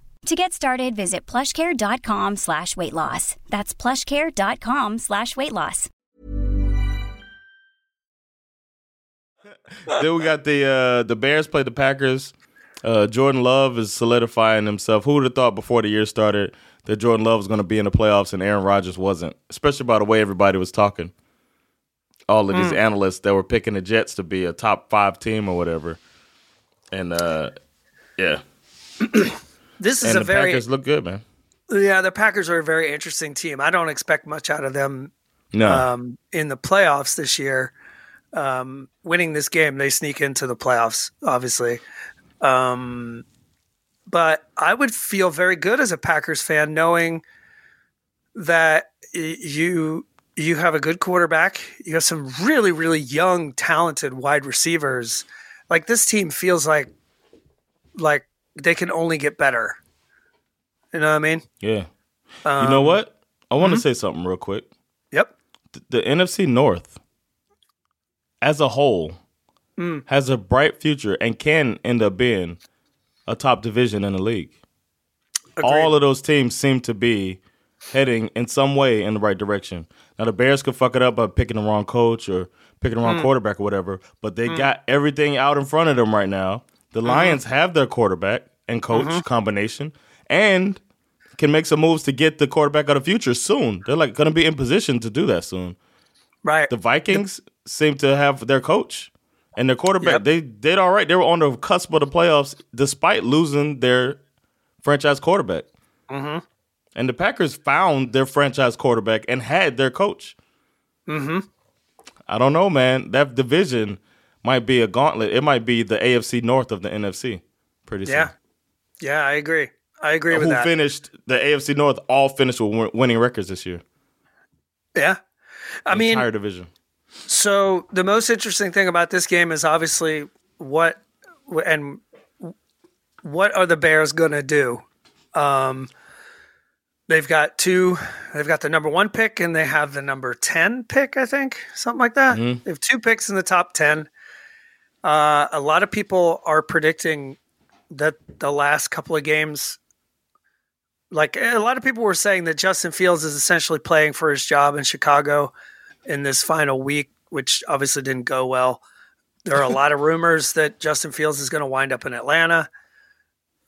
To get started, visit plushcare.com slash weight loss. That's plushcare.com slash weight loss. then we got the uh, the Bears play the Packers. Uh, Jordan Love is solidifying himself. Who would have thought before the year started that Jordan Love was going to be in the playoffs and Aaron Rodgers wasn't? Especially by the way everybody was talking. All of these analysts that were picking the Jets to be a top five team or whatever. And uh, yeah, This is and a the very Packers look good, man. yeah. The Packers are a very interesting team. I don't expect much out of them No, um, in the playoffs this year. Um, winning this game, they sneak into the playoffs, obviously. Um, but I would feel very good as a Packers fan knowing that y- you you have a good quarterback. You have some really really young, talented wide receivers. Like this team feels like like they can only get better. You know what I mean? yeah. you Um, know what? I want to mm-hmm. say something real quick. Yep. th- the NFC North as a whole Mm. has a bright future and can end up being a top division in the league. All of those teams seem to be heading in some way in the right direction. Now the Bears could fuck it up by picking the wrong coach or picking the wrong Mm. quarterback or whatever, but they got everything out in front of them right now. The Lions have their quarterback and coach combination and can make some moves to get the quarterback of the future soon. They're like going to be in position to do that soon. Right. The Vikings seem to have their coach and their quarterback. Yep. They did all right. They were on the cusp of the playoffs despite losing their franchise quarterback. Mm-hmm. And the Packers found their franchise quarterback and had their coach. Mm-hmm. I don't know, man. That division might be a gauntlet. It might be the AFC North of the NFC. Pretty soon. Yeah. Yeah, I agree. I agree with Who that. finished the AFC North? All finished with win- winning records this year. yeah. I mean, entire division. So the most interesting thing about this game is obviously what and what are the Bears going to do? Um, they've got two. They've got the number one pick and they have the number ten pick. I think something like that. Mhm. They have two picks in the top ten. Uh, a lot of people are predicting that the last couple of games. Like a lot of people were saying that Justin Fields is essentially playing for his job in Chicago in this final week, which obviously didn't go well. There are a lot of rumors that Justin Fields is going to wind up in Atlanta.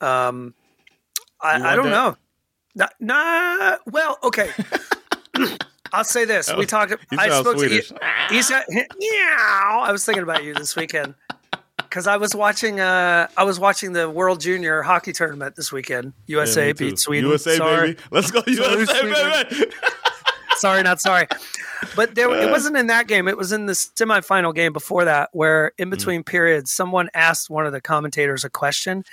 Um, I, I don't that? know. Not, nah, well, okay. I'll say this: we talked. You I spoke Swedish. to. He said, "Meow." I was thinking about you this weekend because I was watching. Uh, I was watching the World Junior Hockey Tournament this weekend. USA Yeah, beat Sweden. USA, Sorry. baby. Let's go, Sorry, USA, baby. sorry, not sorry. But there, it wasn't in that game. It was in the semifinal game before that, where in between periods, someone asked one of the commentators a question,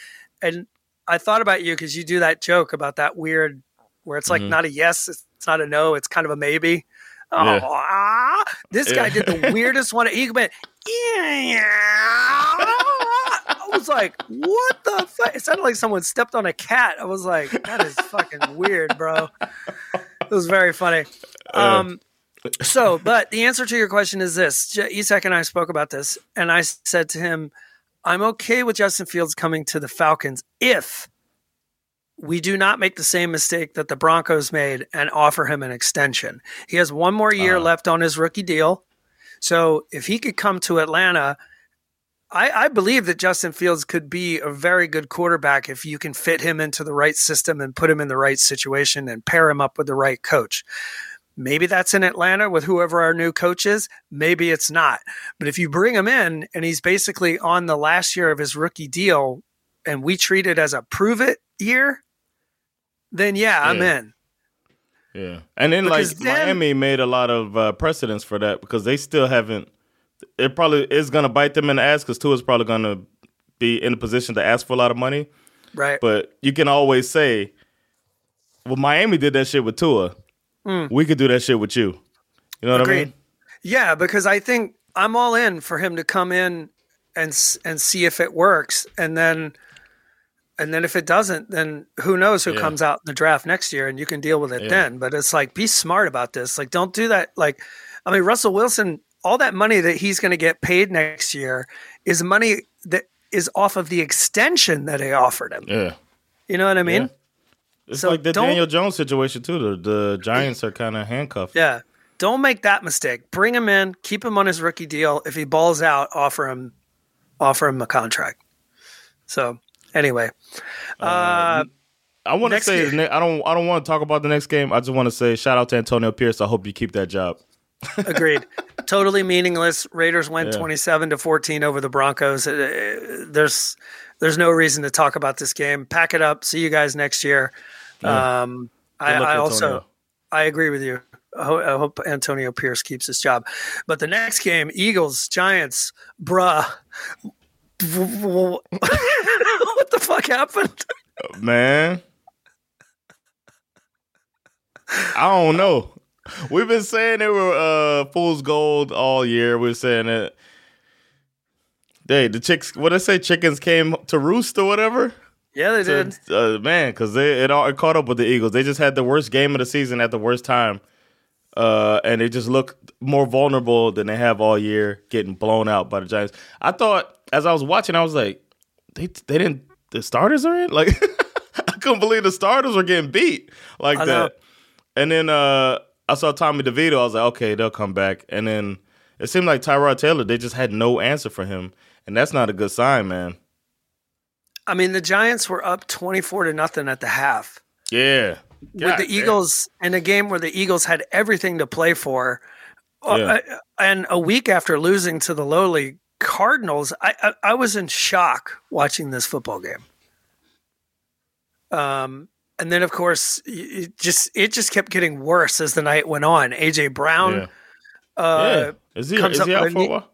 and I thought about you because you do that joke about that weird, where it's like Mhm. not a yes, it's not a no, it's kind of a maybe. Oh, Yeah. ah. this guy did the weirdest one. He went, yeah, I was like, what the fuck? It sounded like someone stepped on a cat. I was like, that is fucking weird, bro. It was very funny. Um, so, but the answer to your question is this: Isak and I spoke about this, and I said to him, "I'm okay with Justin Fields coming to the Falcons if we do not make the same mistake that the Broncos made and offer him an extension. He has one more year uh-huh. left on his rookie deal, so if he could come to Atlanta." I, I believe that Justin Fields could be a very good quarterback if you can fit him into the right system and put him in the right situation and pair him up with the right coach. Maybe that's in Atlanta with whoever our new coach is. Maybe it's not. But if you bring him in and he's basically on the last year of his rookie deal and we treat it as a prove it year, then yeah, I'm in. Yeah, and then Because like then- Miami made a lot of uh, precedents for that because they still haven't. It probably is going to bite them in the ass because Tua is probably going to be in a position to ask for a lot of money. Right. But you can always say, "Well, Miami did that shit with Tua. Mm. We could do that shit with you." You know what I mean? Yeah, because I think I'm all in for him to come in and and see if it works, and then and then if it doesn't, then who knows who Yeah. comes out in the draft next year, and you can deal with it Yeah. then. But it's like be smart about this. Like don't do that. Like I mean, Russell Wilson, all that money that he's going to get paid next year is money that is off of the extension that they offered him. Yeah. You know what I mean? Yeah. It's So like the Daniel Jones situation too. The, the Giants are kind of handcuffed. Yeah. Don't make that mistake. Bring him in, keep him on his rookie deal. If he balls out, offer him offer him a contract. So anyway. Uh, I want to say ne- I don't I don't want to talk about the next game. I just want to say shout out to Antonio Pierce. I hope you keep that job. agreed. totally meaningless. Raiders went Yeah. 27 to 14 over the Broncos. Uh, There's there's no reason to talk about this game. Pack it up. See you guys next year. Yeah. Um, I, luck, I also I agree with you. I hope Antonio Pierce keeps his job. But the next game, Eagles, Giants, bruh. the fuck happened? Man, I don't know. We've been saying they were uh, fool's gold all year. We're saying it. They the chicks. What I say? Chickens came to roost or whatever. Yeah, they So, did. uh, man, because they it all it caught up with the Eagles. They just had the worst game of the season at the worst time, uh, and they just look more vulnerable than they have all year, getting blown out by the Giants. I thought as I was watching, I was like, they they didn't the starters are in like I couldn't believe the starters were getting beat like I know. that. And then uh, I saw Tommy DeVito. I was like, okay, they'll come back. And then it seemed like Tyrod Taylor. They just had no answer for him, and that's not a good sign, man. I mean, the Giants were up 24 to nothing at the half. Yeah. with the. Eagles in a game where the Eagles had everything to play for, Uh, Yeah. uh, and a week after losing to the lowly Cardinals, I, I I was in shock watching this football game. Um, and then of course it just it just kept getting worse as the night went on. AJ Brown, Yeah. uh, yeah. Is he, comes is he out for a while?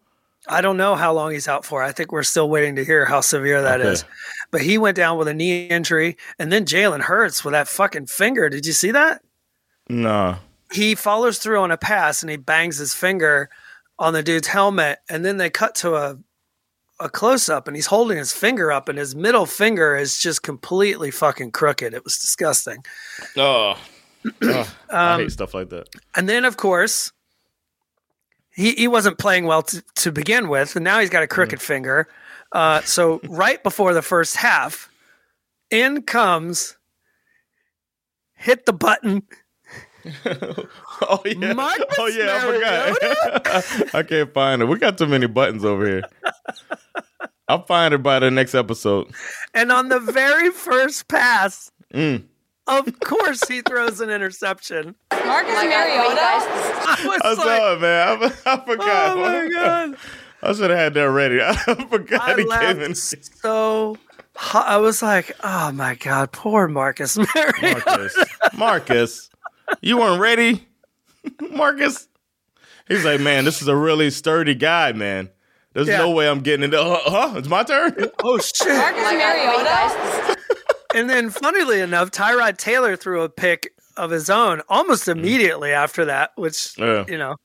I don't know how long he's out for. I think we're still waiting to hear how severe that is. Okay. But he went down with a knee injury, and then Jalen Hurts with that fucking finger. Did you see that? Nah. he follows through on a pass and he bangs his finger on the dude's helmet and then they cut to a a close up and he's holding his finger up and his middle finger is just completely fucking crooked. It was disgusting. Oh. Oh, I Um, hate stuff like that. And then of course he he wasn't playing well to, to begin with and now he's got a crooked finger. Uh, so right before the first half in comes hit the button Oh yeah. Marcus oh yeah, I forgot. I can't find it. We got too many buttons over here. I'll find it by the next episode. And on the very first pass, Mm. of course he throws an interception. Marcus Mariota. I was I like, it, man. I, I forgot. oh my god! I should have had that ready. I forgot I he came laughed in. so. I was like, oh my god, poor Marcus Mariota. Marcus. Marcus. You weren't ready? Marcus. He's like, man, this is a really sturdy guy, man. There's Yeah. no way I'm getting into. Uh, huh? It's my turn. Oh shit! Marcus Mariota. And then, funnily enough, Tyrod Taylor threw a pick of his own almost immediately after that, which Yeah. you know,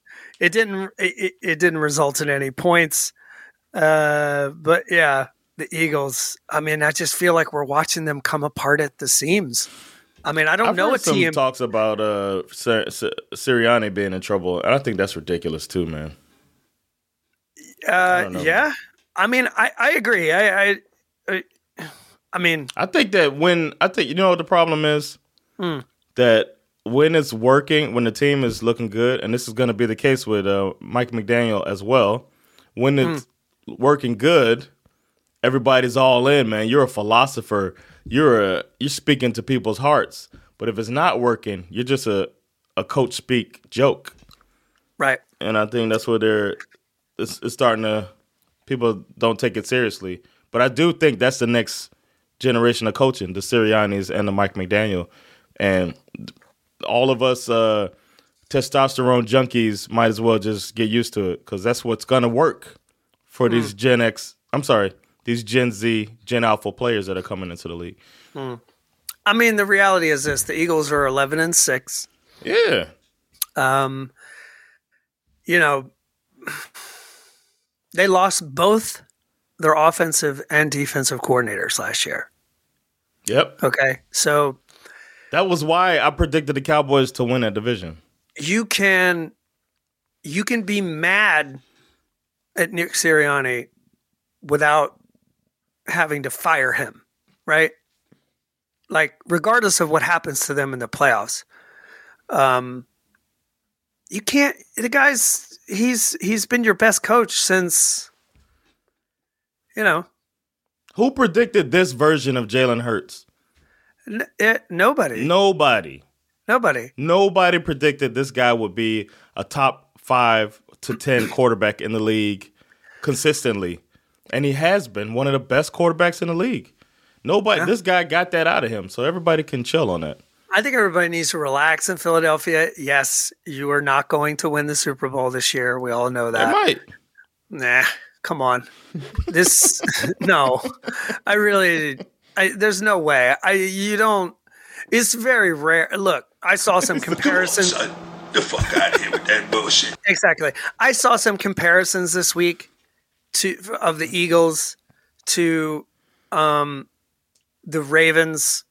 it didn't it, it- it didn't result in any points. Uh, but yeah, the Eagles, I mean, I just feel like we're watching them come apart at the seams. I mean, I don't I've know heard a some team. talks about uh Sir- Sir- Sirianni being in trouble, and I think that's ridiculous too, man. Uh, don't yeah, I mean, I, I agree. I, I, I, I mean, I think that when I think you know what the problem is Hmm. that when it's working, when the team is looking good, and this is going to be the case with uh, Mike McDaniel as well. When it's working good, everybody's all in, man. You're a philosopher. You're a you're speaking to people's hearts. But if it's not working, you're just a a coach speak joke. right. and I think that's where they're it's, it's starting to people don't take it seriously. But I do think that's the next generation of coaching, the Siriannis and the Mike McDaniel, and all of us uh, testosterone junkies might as well just get used to it because that's what's gonna work for these Gen X. I'm sorry, these Gen Z, Gen Alpha players that are coming into the league. I mean, the reality is this: the Eagles are eleven and six. Yeah, Um, you know, they lost both their offensive and defensive coordinators last year. yep. Okay, so That was why I predicted the Cowboys to win that division. you can you can be mad at Nick Sirianni without having to fire him, right? Like regardless of what happens to them in the playoffs. Um you can't the guy's he's he's been your best coach since you know, Who predicted this version of Jalen Hurts? n- it, nobody. Nobody. Nobody. Nobody predicted this guy would be a top five to 10 quarterback in the league consistently. And he has been one of the best quarterbacks in the league. Nobody, this guy got that out of him. So everybody can chill on that. I think everybody needs to relax in Philadelphia. Yes, you are not going to win the Super Bowl this year. We all know They that. might. Nah, come on. This no. I really I there's no way. I you don't it's very rare. Look, I saw some comparisons Shut the fuck out of here with that bullshit. exactly. I saw some comparisons this week to of the Eagles to um the Ravens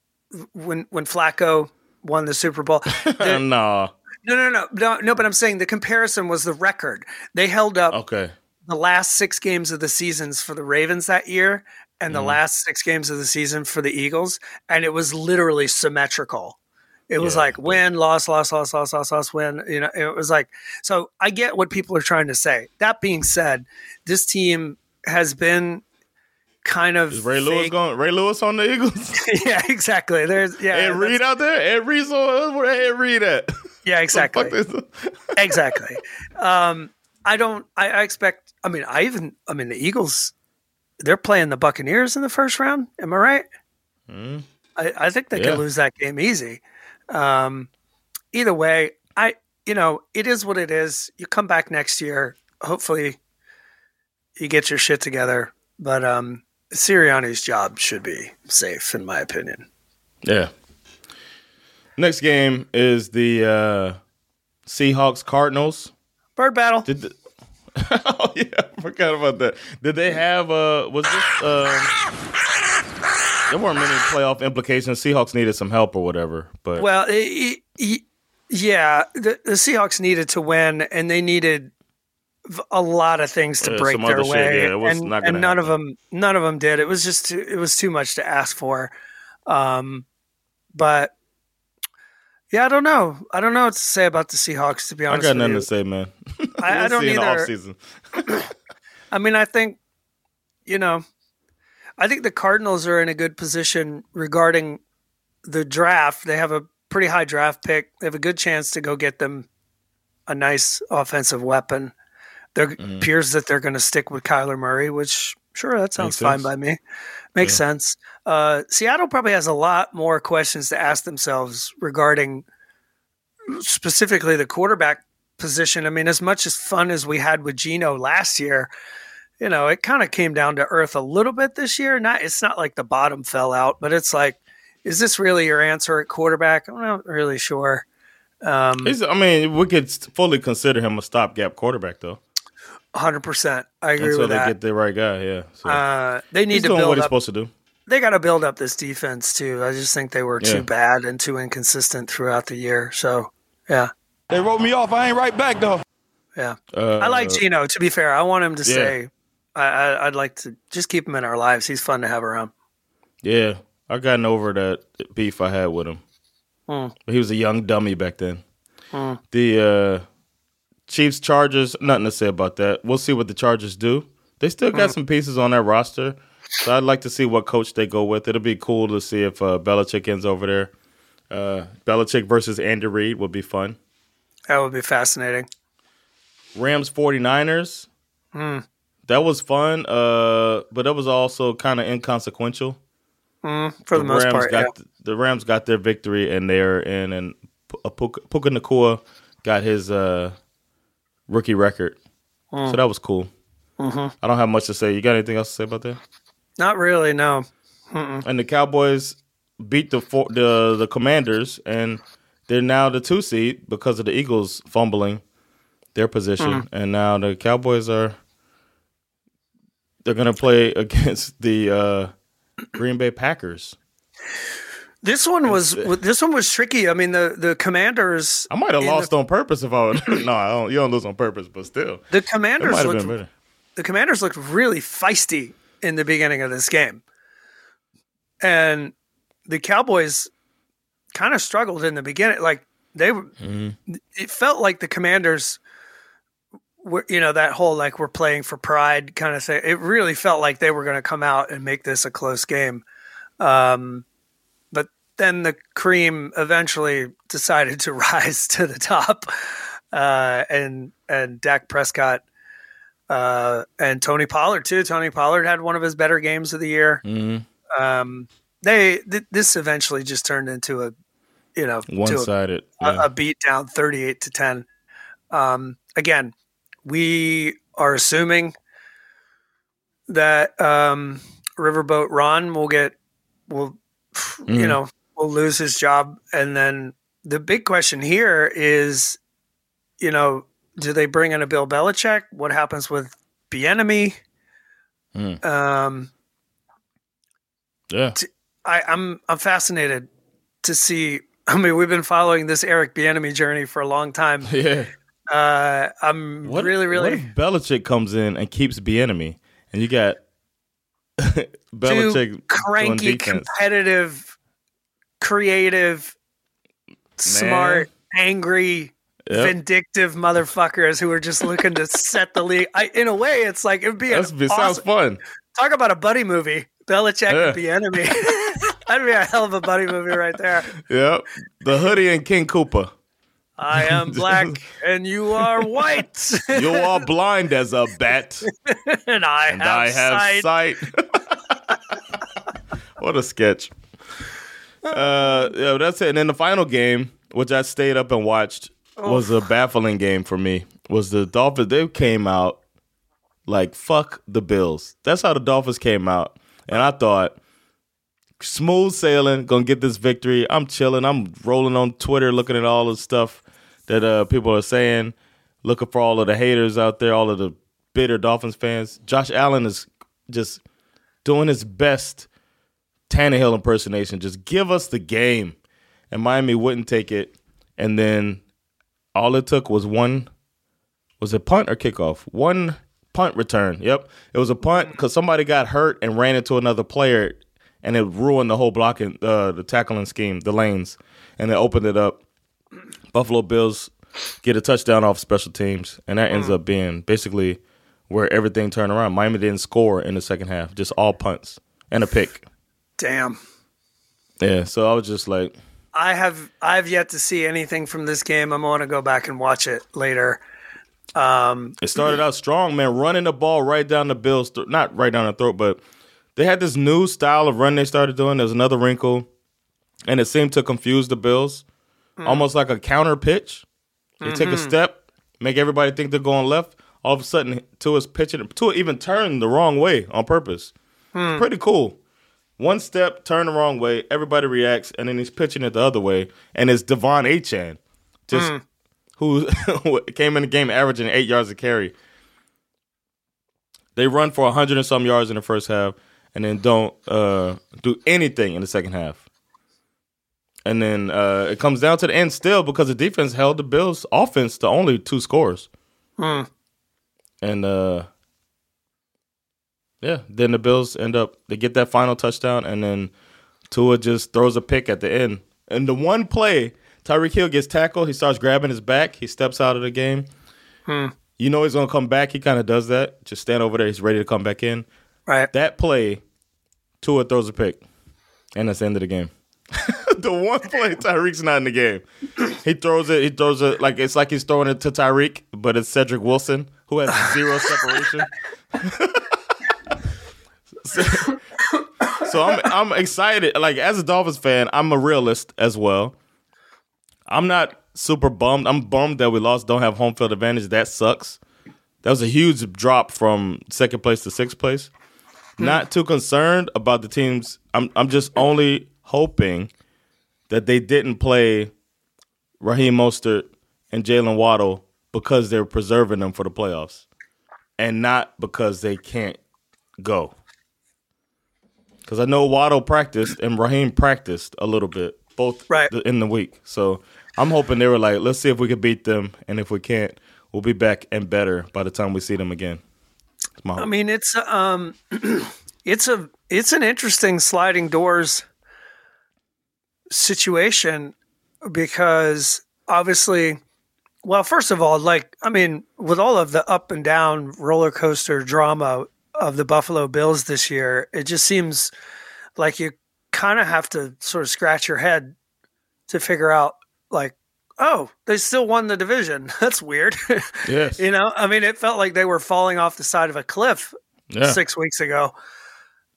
when when Flacco won the Super Bowl. The- nah. no, no, no, no, no. But I'm saying the comparison was the record. They held up Okay. the last six games of the seasons for the Ravens that year and the last six games of the season for the Eagles, and it was literally symmetrical. It was Yeah. like win, loss, loss, loss, loss, loss, loss, win. You know, it was like so. I get what people are trying to say. That being said, this team has been kind of Is Ray Lewis going? Ray Lewis on the Eagles? yeah, exactly. There's yeah, Ed Reed out there? Ed Reed's on where Ed Reed at? yeah, exactly. Exactly. Um, I don't. I, I expect. I mean, I even. I mean, the Eagles. They're playing the Buccaneers in the first round. Am I right? I, I think they Yeah. could lose that game easy. Um, either way, I. You know, it is what it is. You come back next year. Hopefully, you get your shit together. But um, Sirianni's job should be safe, in my opinion. Yeah. Next game is the uh, Seahawks Cardinals. Bird battle. Did the, oh yeah, I forgot about that. Did they have uh was this um there weren't many playoff implications. Seahawks needed some help or whatever, but Well, i i yeah, the, the Seahawks needed to win, and they needed a lot of things to Yeah, break some their way, yeah, it was and, and none of them, none of them did. It was just, too, it was too much to ask for. Um, but yeah, I don't know. I don't know what to say about the Seahawks. To be honest, I got nothing to say, man. I, I don't see in the either. offseason. I mean, I think, you know, I think the Cardinals are in a good position regarding the draft. They have a pretty high draft pick. They have a good chance to go get them a nice offensive weapon. There Mm-hmm. appears that they're going to stick with Kyler Murray, which sure that sounds Makes fine sense. by me. Makes sense. Uh, Seattle probably has a lot more questions to ask themselves regarding specifically the quarterback position. I mean, as much as fun as we had with Gino last year, you know, it kind of came down to earth a little bit this year. Not it's not like the bottom fell out, but it's like, is this really your answer at quarterback? I'm not really sure. Um, He's, I mean, we could fully consider him a stopgap quarterback, though. hundred percent. I agree with that. until with they that. get the right guy. Yeah, so uh, they need he's to doing build what he's up. supposed to do. They got to build up this defense too. I just think they were Yeah. too bad and too inconsistent throughout the year. So yeah, They wrote me off. I ain't right back though. yeah. Uh, I like Gino. To be fair, I want him to yeah. stay. I, I, I'd like to just keep him in our lives. He's fun to have around. Yeah, I gotten over that beef I had with him. But he was a young dummy back then. Hmm. The uh, Chiefs Chargers, nothing to say about that. We'll see what the Chargers do. They still got Hmm. some pieces on that roster, so I'd like to see what coach they go with. It'll be cool to see if uh, Belichick ends over there. Uh, Belichick versus Andy Reid would be fun. That would be fascinating. Rams 49ers. Hmm. That was fun, uh, but that was also kind of inconsequential. Mm, for the, most Rams part, got yeah. th- the Rams got their victory, and they're in, and uh, Puka, Puka Nacua got his uh, rookie record, Mm. so that was cool. Mhm. I don't have much to say. You got anything else to say about that? Not really. No. Mm-mm. And the Cowboys beat the four, the the Commanders, and they're now the two seed because of the Eagles fumbling their position, Mm. and now the Cowboys are they're gonna play against the uh, Green Bay Packers. This one was this one was tricky. I mean, the the Commanders. I might have in the- lost on purpose if I would. no, I don't, you don't lose on purpose, but still, The Commanders looked the Commanders looked really feisty in the beginning of this game, and the Cowboys kind of struggled in the beginning. Like they, were it felt like the Commanders were, you know, that whole like we're playing for pride kind of thing. It really felt like they were going to come out and make this a close game. Um, but then the cream eventually decided to rise to the top, uh, and and Dak Prescott uh, and Tony Pollard too. Tony Pollard had one of his better games of the year. Mhm. Um, they th- this eventually just turned into a you know One-sided, a, yeah. a beat down, thirty eight to ten. Um, again, we are assuming that um, Riverboat Ron will get will you Mhm. know will lose his job, and then the big question here is, you know, do they bring in a Bill Belichick? What happens with Bieniemy? Mm. Um, Yeah. I, I'm I'm fascinated to see. I mean, we've been following this Eric Bieniemy journey for a long time. Yeah. Uh, I'm What, really, really What if Belichick comes in and keeps enemy, and you got Belichick two cranky, competitive, creative, smart, angry, Yep. vindictive motherfuckers who are just looking to set the league. I, in a way, it's like it'd be an That's, it sounds fun. talk about a buddy movie. Belichick Yeah. and enemy. That'd be a hell of a buddy movie right there. Yep. The hoodie and King Cooper. I am black and you are white. You are blind as a bat, and I and have, I have sight. sight. what a sketch. Uh, yeah, that's it. And then the final game, which I stayed up and watched, was a baffling game for me. Was the Dolphins? They came out like fuck the Bills. That's how the Dolphins came out, and I thought smooth sailing, gonna get this victory. I'm chilling. I'm rolling on Twitter, looking at all this stuff that uh, people are saying, looking for all of the haters out there, all of the bitter Dolphins fans. Josh Allen is just doing his best Tannehill impersonation. Just give us the game, and Miami wouldn't take it. And then all it took was one. Was it punt or kickoff? One punt return. Yep, it was a punt because somebody got hurt and ran into another player, and it ruined the whole blocking, uh, the tackling scheme, the lanes, and it opened it up. Buffalo Bills get a touchdown off special teams, and that ends up being basically where everything turned around. Miami didn't score in the second half, just all punts and a pick. Damn. Yeah, so I was just like, I have I've yet to see anything from this game. I'm going to go back and watch it later. Um, It started out strong, man, running the ball right down the Bills, th- not right down the throat, but they had this new style of run they started doing. There's another wrinkle, and it seemed to confuse the Bills, almost like a counter pitch. They take a Mhm. step, make everybody think they're going left. All of a sudden, Tua's pitching. Tua even turned the wrong way on purpose. Hmm. Pretty cool. One step, turn the wrong way. Everybody reacts, and then he's pitching it the other way. And it's De'Von Achane, just Hmm. who came in the game averaging eight yards a carry. They run for 100 and some yards in the first half and then don't uh, do anything in the second half. And then uh, it comes down to the end still because the defense held the Bills' offense to only two scores. Hmm. And uh, yeah, then the Bills end up they get that final touchdown, and then Tua just throws a pick at the end. And the one play, Tyreek Hill gets tackled. He starts grabbing his back. He steps out of the game. Hmm. You know he's gonna come back. He kind of does that. Just stand over there. He's ready to come back in. Right. That play, Tua throws a pick, and that's the end of the game. the one play Tyreek's not in the game. He throws it. He throws it like it's like he's throwing it to Tyreek, but it's Cedric Wilson who has zero separation. so, so I'm I'm excited. Like as a Dolphins fan, I'm a realist as well. I'm not super bummed. I'm bummed that we lost. Don't have home field advantage. That sucks. That was a huge drop from second place to sixth place. Not too concerned about the teams. I'm I'm just only hoping that they didn't play Raheem Mostert and Jalen Waddle because they're preserving them for the playoffs, and not because they can't go. Because I know Waddle practiced and Raheem practiced a little bit, both Right. in the week. So I'm hoping they were like, let's see if we can beat them, and if we can't, we'll be back and better by the time we see them again. It's my hope. I mean, it's um, it's a it's an interesting sliding doors situation because obviously, well, first of all, like I mean, with all of the up and down roller coaster drama of the Buffalo Bills this year, it just seems like you kind of have to sort of scratch your head to figure out like. Oh, they still won the division. That's weird. Yes. you know, I mean, it felt like they were falling off the side of a cliff Yeah. six weeks ago.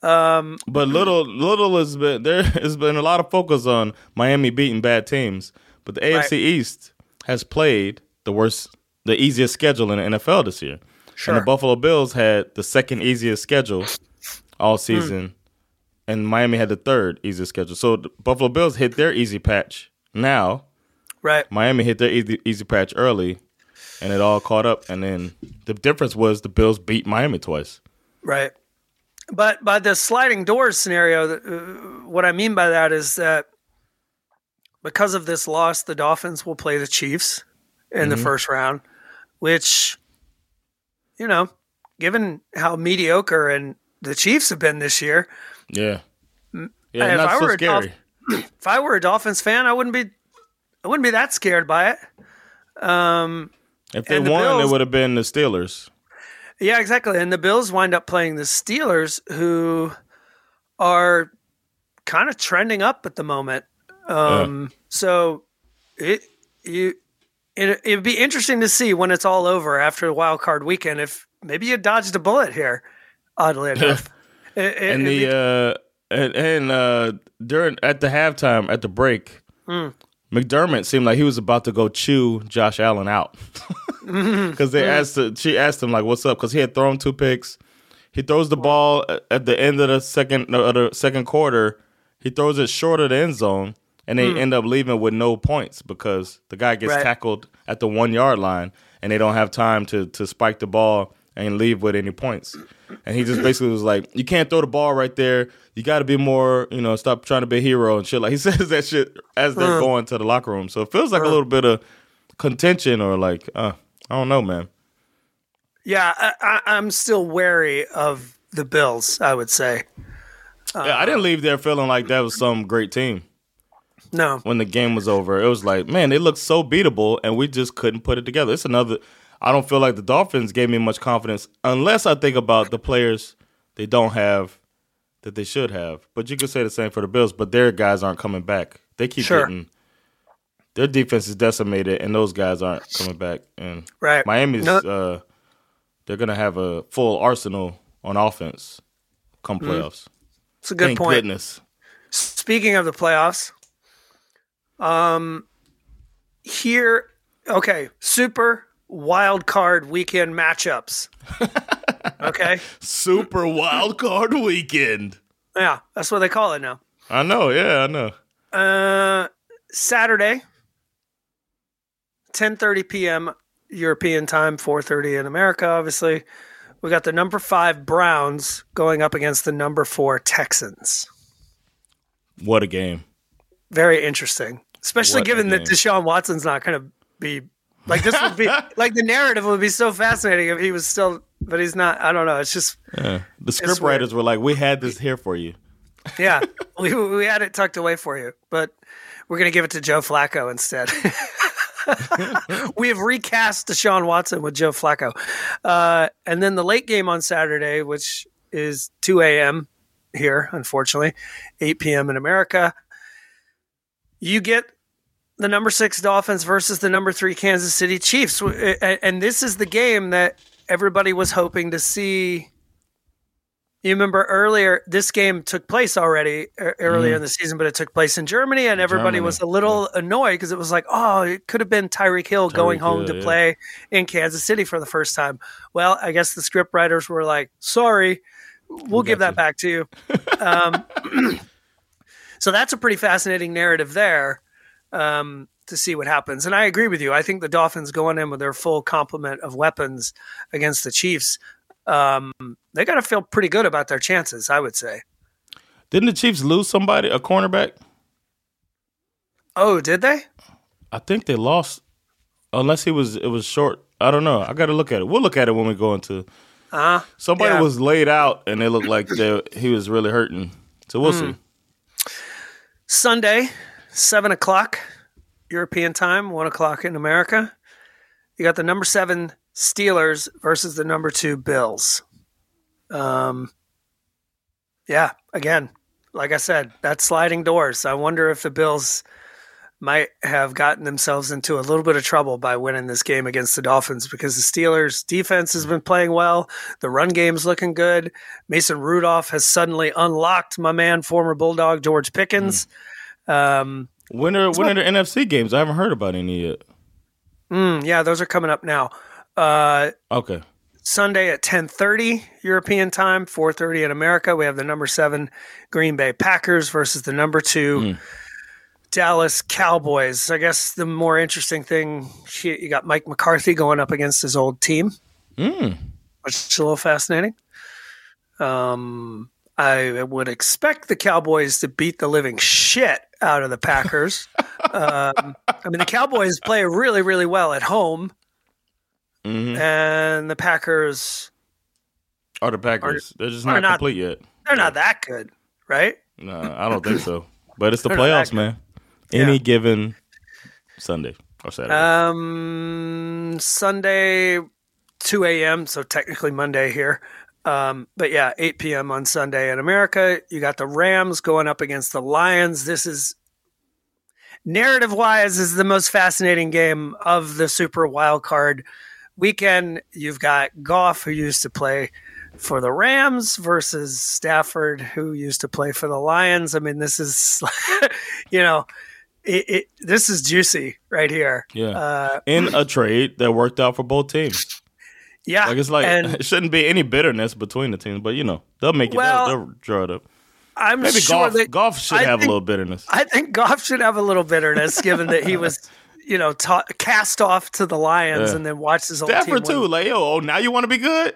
Um, But little little has been there has been a lot of focus on Miami beating bad teams. But the AFC Right. East has played the worst the easiest schedule in the NFL this year. Sure. And the Buffalo Bills had the second easiest schedule all Hmm. season. And Miami had the third easiest schedule. So the Buffalo Bills hit their easy patch now. right. Miami hit their easy, easy patch early and it all caught up and then the difference was the Bills beat Miami twice. Right. But by the sliding doors scenario, uh, what I mean by that is that because of this loss, the Dolphins will play the Chiefs in the first round, which, you know, given how mediocre and the Chiefs have been this year, Yeah. if Yeah, not I so were a scary. Dolph- if I were a Dolphins fan, I wouldn't be, I wouldn't be that scared by it. Um, If they the won, it would have been the Steelers. Yeah, exactly. And the Bills wind up playing the Steelers, who are kind of trending up at the moment. Um, So it you it it'd be interesting to see when it's all over after the wild card weekend if maybe you dodged a bullet here. Oddly enough, It- it- and it'd be- the uh and, and uh during at the halftime at the break Hmm. McDermott seemed like he was about to go chew Josh Allen out because they asked she asked him like what's up because he had thrown two picks he throws the ball at- the end of the second of the second quarter he throws it short of the end zone and they end up leaving with no points because the guy gets Right. tackled at the one yard line and they don't have time to to spike the ball and leave with any points. And he just basically was like, "You can't throw the ball right there. You got to be more, you know, stop trying to be a hero and shit." Like he says that shit as they're going to the locker room. So it feels like a little bit of contention or like, uh, I don't know, man. yeah, I, I, I'm still wary of the Bills. I would say yeah, I didn't leave there feeling like that was some great team. no. when the game was over. It was like, man, they looked so beatable, and we just couldn't put it together. It's another. I don't feel like the Dolphins gave me much confidence unless I think about the players they don't have that they should have. But you could say the same for the Bills, but their guys aren't coming back. They keep Sure. getting their defense is decimated, and those guys aren't coming back. And Right. Miami's No- uh, they're gonna have a full arsenal on offense come playoffs. It's a Mm-hmm. good Thank point. goodness. Speaking of the playoffs, um, here, okay, super wild card weekend matchups. okay, Super wild card weekend. yeah, that's what they call it now. I know, yeah, I know. Uh, Saturday, ten thirty p.m. European time, four thirty in America, obviously. We got the number five Browns going up against the number four Texans. What a game. Very interesting, especially What given that. Deshaun Watson's not going to be like this. Would be like the narrative would be so fascinating if he was still, but he's not. I don't know. It's just Yeah. The script weird. writers were like, "We had this here for you." yeah, we we had it tucked away for you, but we're going to give it to Joe Flacco instead. we have recast Deshaun Watson with Joe Flacco, uh, and then the late game on Saturday, which is two a.m. here, unfortunately, eight p.m. in America. You get the number six Dolphins versus the number three Kansas City Chiefs, and this is the game that everybody was hoping to see. You remember earlier, this game took place already e- earlier in the season, but it took place in Germany, and everybody Germany, was a little annoyed because it was like, oh, it could have been Tyreek Hill going home Hill, to yeah. play in Kansas City for the first time. Well, I guess the script writers were like, sorry, we'll give that got back to you. um, so that's a pretty fascinating narrative there um, to see what happens. And I agree with you. I think the Dolphins going in with their full complement of weapons against the Chiefs, um, they got to feel pretty good about their chances. I would say. Didn't the Chiefs lose somebody, a cornerback? Oh, did they? I think they lost, unless he was it was short. I don't know. I got to look at it. We'll look at it when we go into. Uh, Somebody yeah. was laid out, and it looked like they, he was really hurting. So we'll Hmm. see. Sunday, seven o'clock European time, one o'clock in America. You got the number seven Steelers versus the number two Bills. Um, yeah, again, like I said, that's sliding doors. I wonder if the Bills might have gotten themselves into a little bit of trouble by winning this game against the Dolphins because the Steelers defense has been playing well. The run game's looking good. Mason Rudolph has suddenly unlocked my man, former Bulldog George Pickens. Um, When are when are the NFC games? I haven't heard about any yet. mm, yeah, those are coming up now. Uh, Okay. Sunday at 10:30 European time, 4:30 in America. We have the number 7 Green Bay Packers versus the number 2 Dallas Cowboys. I guess the more interesting thing you got Mike McCarthy going up against his old team, Mm. which is a little fascinating. Um I would expect the Cowboys to beat the living shit out of the Packers. um, I mean, the Cowboys play really, really well at home, hmm and the Packers Are the Packers? They're just not, not- complete yet. They're not that good, right? No, I don't think so. But it's the playoffs, man. Any Yeah. given Sunday or Saturday. Um, Sunday, 2 a.m., so technically Monday here. Um, but yeah, 8 p.m. on Sunday in America. You got the Rams going up against the Lions. This is narrative wise is the most fascinating game of the Super Wild Card weekend. You've got Goff, who used to play for the Rams, versus Stafford, who used to play for the Lions. I mean, this is, you know, it, it this is juicy right here. yeah. Uh, In a trade that worked out for both teams. yeah, Like it's like and it shouldn't be any bitterness between the teams, but you know they'll make it. Well, they'll, they'll draw it up. I'm Maybe sure Goff. that Goff should I have think- a little bitterness. I think Goff should have a little bitterness, given that he was, you know, ta- cast off to the Lions Yeah. and then watch his old Stafford team too. win. Like yo, oh now you want to be good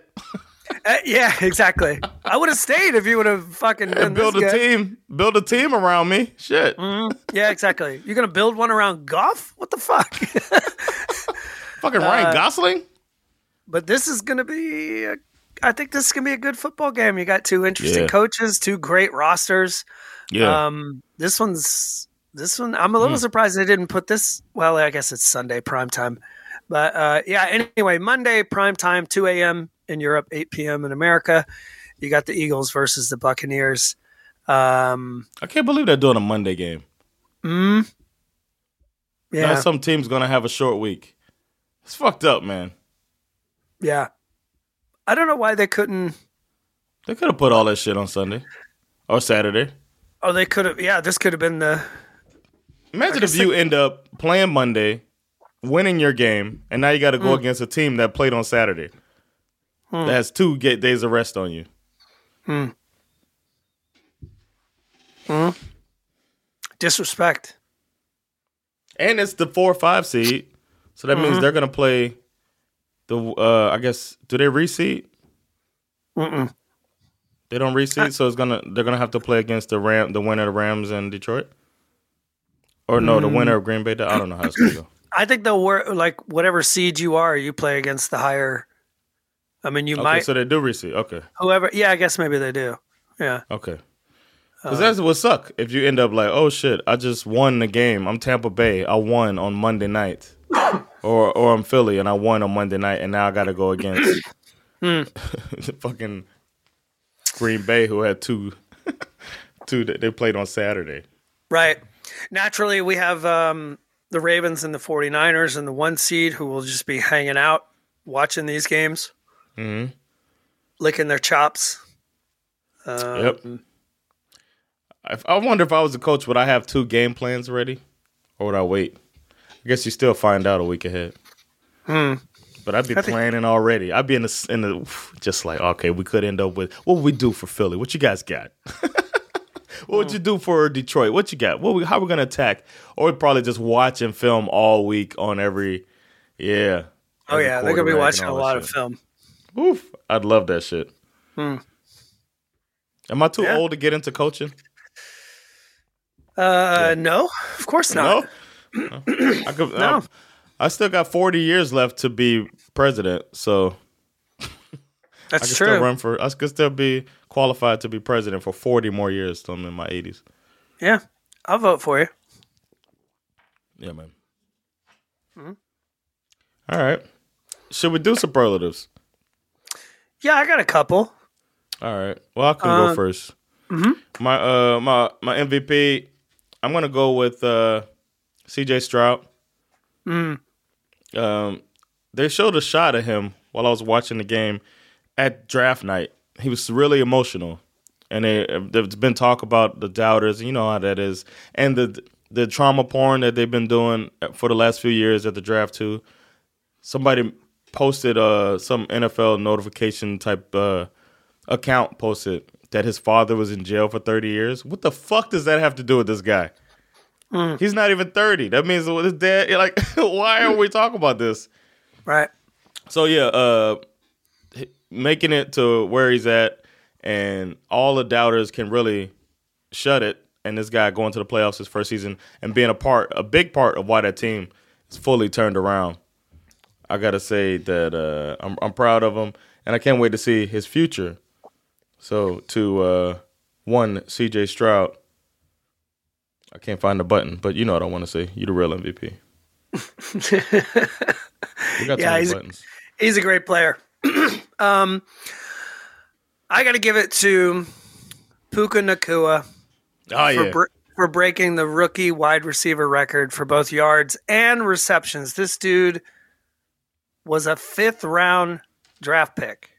Uh, yeah, exactly. I would have stayed if you would have fucking done and build a good. team. Build a team around me. Shit. Mhm. Yeah, exactly. You're gonna build one around Goff? What the fuck? Fucking Ryan Uh, Gosling. but this is gonna be. A, I think this is gonna be a good football game. You got two interesting Yeah. coaches, two great rosters. Yeah. Um, this one's this one. I'm a little Hmm. surprised they didn't put this. Well, I guess it's Sunday prime time, but uh, yeah. Anyway, Monday prime time, 2 a.m. in Europe, 8 p.m. in America. You got the Eagles versus the Buccaneers. Um, I can't believe they're doing a Monday game. mm, Now yeah, some team's gonna have a short week. It's fucked up, man. yeah. I don't know why they couldn't. They could have put all that shit on Sunday or Saturday. Oh, they could have. Yeah, this could have been the. Imagine if you end up playing Monday, winning your game, and now you got to Mm. go against a team that played on Saturday. Hmm. That has two get days of rest on you. Hmm. Hmm. Disrespect. And it's the four or five seed, so that Mm-hmm. means they're gonna play the. Uh, I guess do they reseed? Mm-mm. They don't reseed, so it's gonna they're gonna have to play against the Ram, the winner of the Rams and Detroit, or no, the Mm. winner of Green Bay. I don't know how it's gonna go. I think they'll work like whatever seed you are, you play against the higher. I mean, you okay, might so they do reseed. Okay, whoever. Yeah, I guess maybe they do. Yeah. okay. Because that's what suck if you end up like, oh shit, I just won the game. I'm Tampa Bay. I won on Monday night, or or I'm Philly and I won on Monday night, and now I got to go against fucking Green Bay, who had two two that they played on Saturday. Right. Naturally, we have um, the Ravens and the 49ers and the one seed who will just be hanging out watching these games, Mm-hmm. licking their chops. Um, Yep. If, I wonder if I was a coach, would I have two game plans ready, or would I wait? I guess you still find out a week ahead. Hmm. But I'd be I think- planning already. I'd be in the in the just like okay, we could end up with what would we do for Philly? What you guys got? what would you do for Detroit? What you got? What we, how we gonna attack? Or we'd probably just watch and film all week on every yeah. Oh, yeah. They're going to be watching a lot of film. Oof, I'd love that shit. Hmm. Am I too Yeah. old to get into coaching? Uh, No, of course not. No, I could. no. I still got forty years left to be president, so That's can true. still run for. I could still be qualified to be president for forty more years. So I'm in my eighties. Yeah. I'll vote for you. Yeah, man. Mhm. All right. Should we do superlatives? Yeah, I got a couple. All right. Well, I can Uh, go 1st mhm. My uh my my MVP. I'm gonna go with uh C.J. Stroud. Mm. um, they showed a shot of him while I was watching the game at draft night. He was really emotional, and they, there's been talk about the doubters. You know how that is, and the the trauma porn that they've been doing for the last few years at the draft too. Somebody posted uh some NFL notification type uh account posted that his father was in jail for 30 years. What the fuck does that have to do with this guy? Mm. He's not even 30. That means his dad like why are we talking about this? Right. So yeah, uh making it to where he's at and all the doubters can really shut it and this guy going to the playoffs his first season and being a part a big part of why that team is fully turned around. I got to say that uh I'm I'm proud of him and I can't wait to see his future. So to uh one CJ Stroud I can't find the button, but you know what I want to say. you're the real MVP. We got yeah, he's, buttons. he's a great player. um, I got to give it to Puka Nacua Oh for, yeah. br- for breaking the rookie wide receiver record for both yards and receptions. This dude was a fifth round draft pick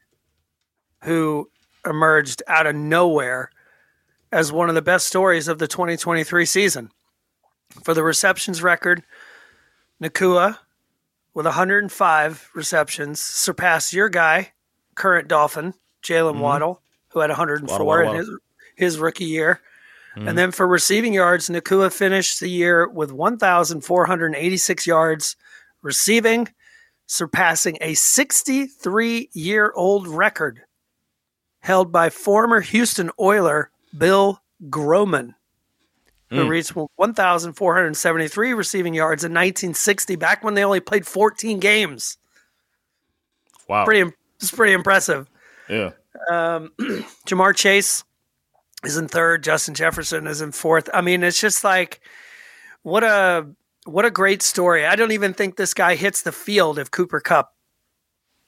who emerged out of nowhere as one of the best stories of the 2023 season. For the receptions record, Nacua with 105 receptions surpassed your guy, current Dolphin, Jalen Mhm. Waddle, who had 104 Waddle, Waddle, in his, his rookie year. Mhm. And then for receiving yards, Nacua finished the year with 1,486 yards receiving, surpassing a 63 year old record held by former Houston Oiler Bill Groman, who Mm. reached 1,473 receiving yards in 1960, back when they only played 14 games. Wow. Pretty, it's pretty impressive. Yeah. Um, Ja'Marr Chase is in third. Justin Jefferson is in fourth. I mean, it's just like what a what a great story. I don't even think this guy hits the field if Cooper Kupp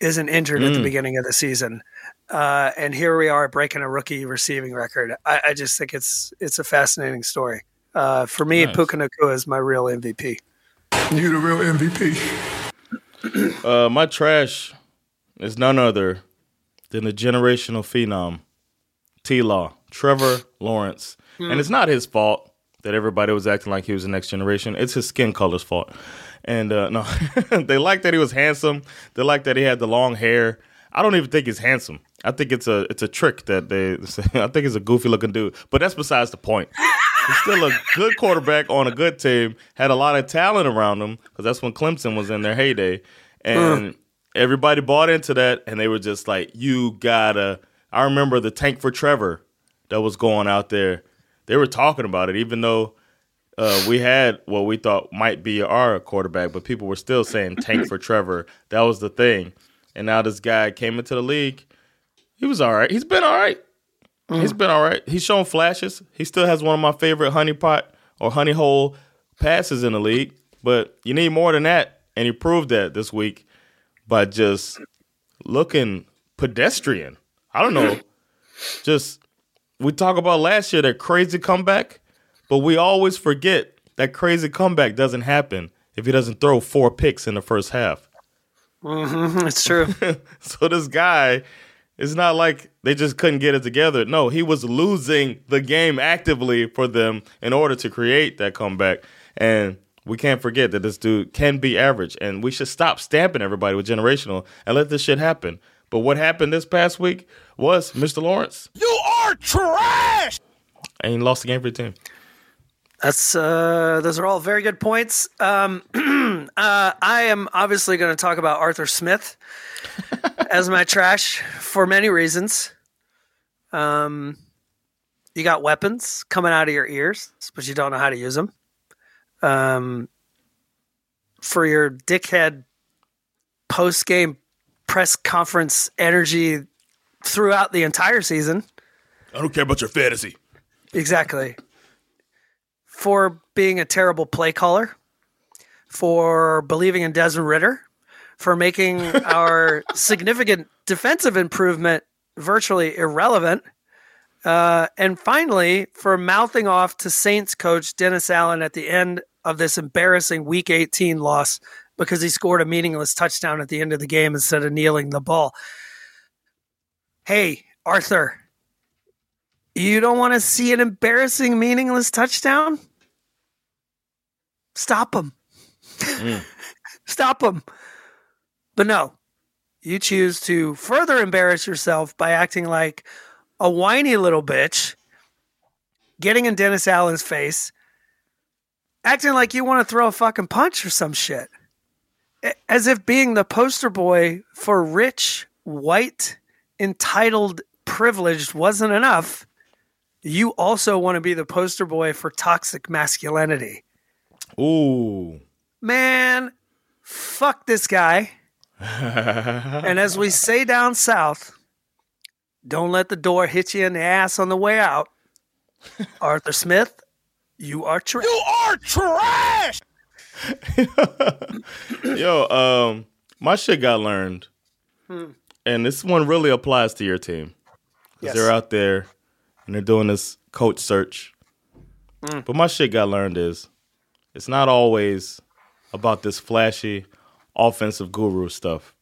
isn't injured at the Mm. beginning of the season. Uh, and here we are breaking a rookie receiving record. I, I just think it's it's a fascinating story. Uh, for me, Nice. Puka Nacua is my real MVP. You the real MVP. Uh, my trash is none other than the generational phenom, T Law, Trevor Lawrence. And it's not his fault that everybody was acting like he was the next generation. It's his skin color's fault. And uh, no, they like that he was handsome. They like that he had the long hair. I don't even think he's handsome. I think it's a it's a trick that they. I think he's a goofy looking dude. But that's besides the point. He's still a good quarterback on a good team. Had a lot of talent around him because that's when Clemson was in their heyday, and everybody bought into that. And they were just like, "You gotta I remember the tank for Trevor that was going out there. They were talking about it, even though uh, we had what we thought might be our quarterback, but people were still saying tank for Trevor. That was the thing. And now this guy came into the league. He was all right. He's been all right. He's been all right. He's shown flashes. He still has one of my favorite honey pot or honey hole passes in the league, but you need more than that. And he proved that this week by just looking pedestrian. I don't know. just we talk about last year that crazy comeback, but we always forget that crazy comeback doesn't happen if he doesn't throw four picks in the first half. Mm-hmm, it's true. so this guy, it's not like they just couldn't get it together. No, he was losing the game actively for them in order to create that comeback. And we can't forget that this dude can be average, and we should stop stamping everybody with generational and let this shit happen. But what happened this past week was Mr. Lawrence. You are trash. And he lost the game for the team. That's uh, those are all very good points. Um, uh, I am obviously going to talk about Arthur Smith as my trash for many reasons. Um, you got weapons coming out of your ears, but you don't know how to use them. Um, for your dickhead post game press conference energy throughout the entire season. I don't care about your fantasy. Exactly. For being a terrible play caller, for believing in Desmond Ridder, for making our significant defensive improvement virtually irrelevant, uh, and finally for mouthing off to Saints coach Dennis Allen at the end of this embarrassing Week 18 loss because he scored a meaningless touchdown at the end of the game instead of kneeling the ball. Hey, Arthur, you don't want to see an embarrassing, meaningless touchdown? Stop him. Stop him. But no, you choose to further embarrass yourself by acting like a whiny little bitch, getting in Dennis Allen's face, acting like you want to throw a fucking punch or some shit. As if being the poster boy for rich, white, entitled, privileged wasn't enough you also want to be the poster boy for toxic masculinity. Ooh. Man, fuck this guy. and as we say down south, don't let the door hit you in the ass on the way out. Arthur Smith, you are trash. You are trash. Yo, um, my shit got learned. Hmm. And this one really applies to your team. Because Yes. they're out there and they're doing this coach search. Mm. But my shit got learned is it's not always about this flashy offensive guru stuff.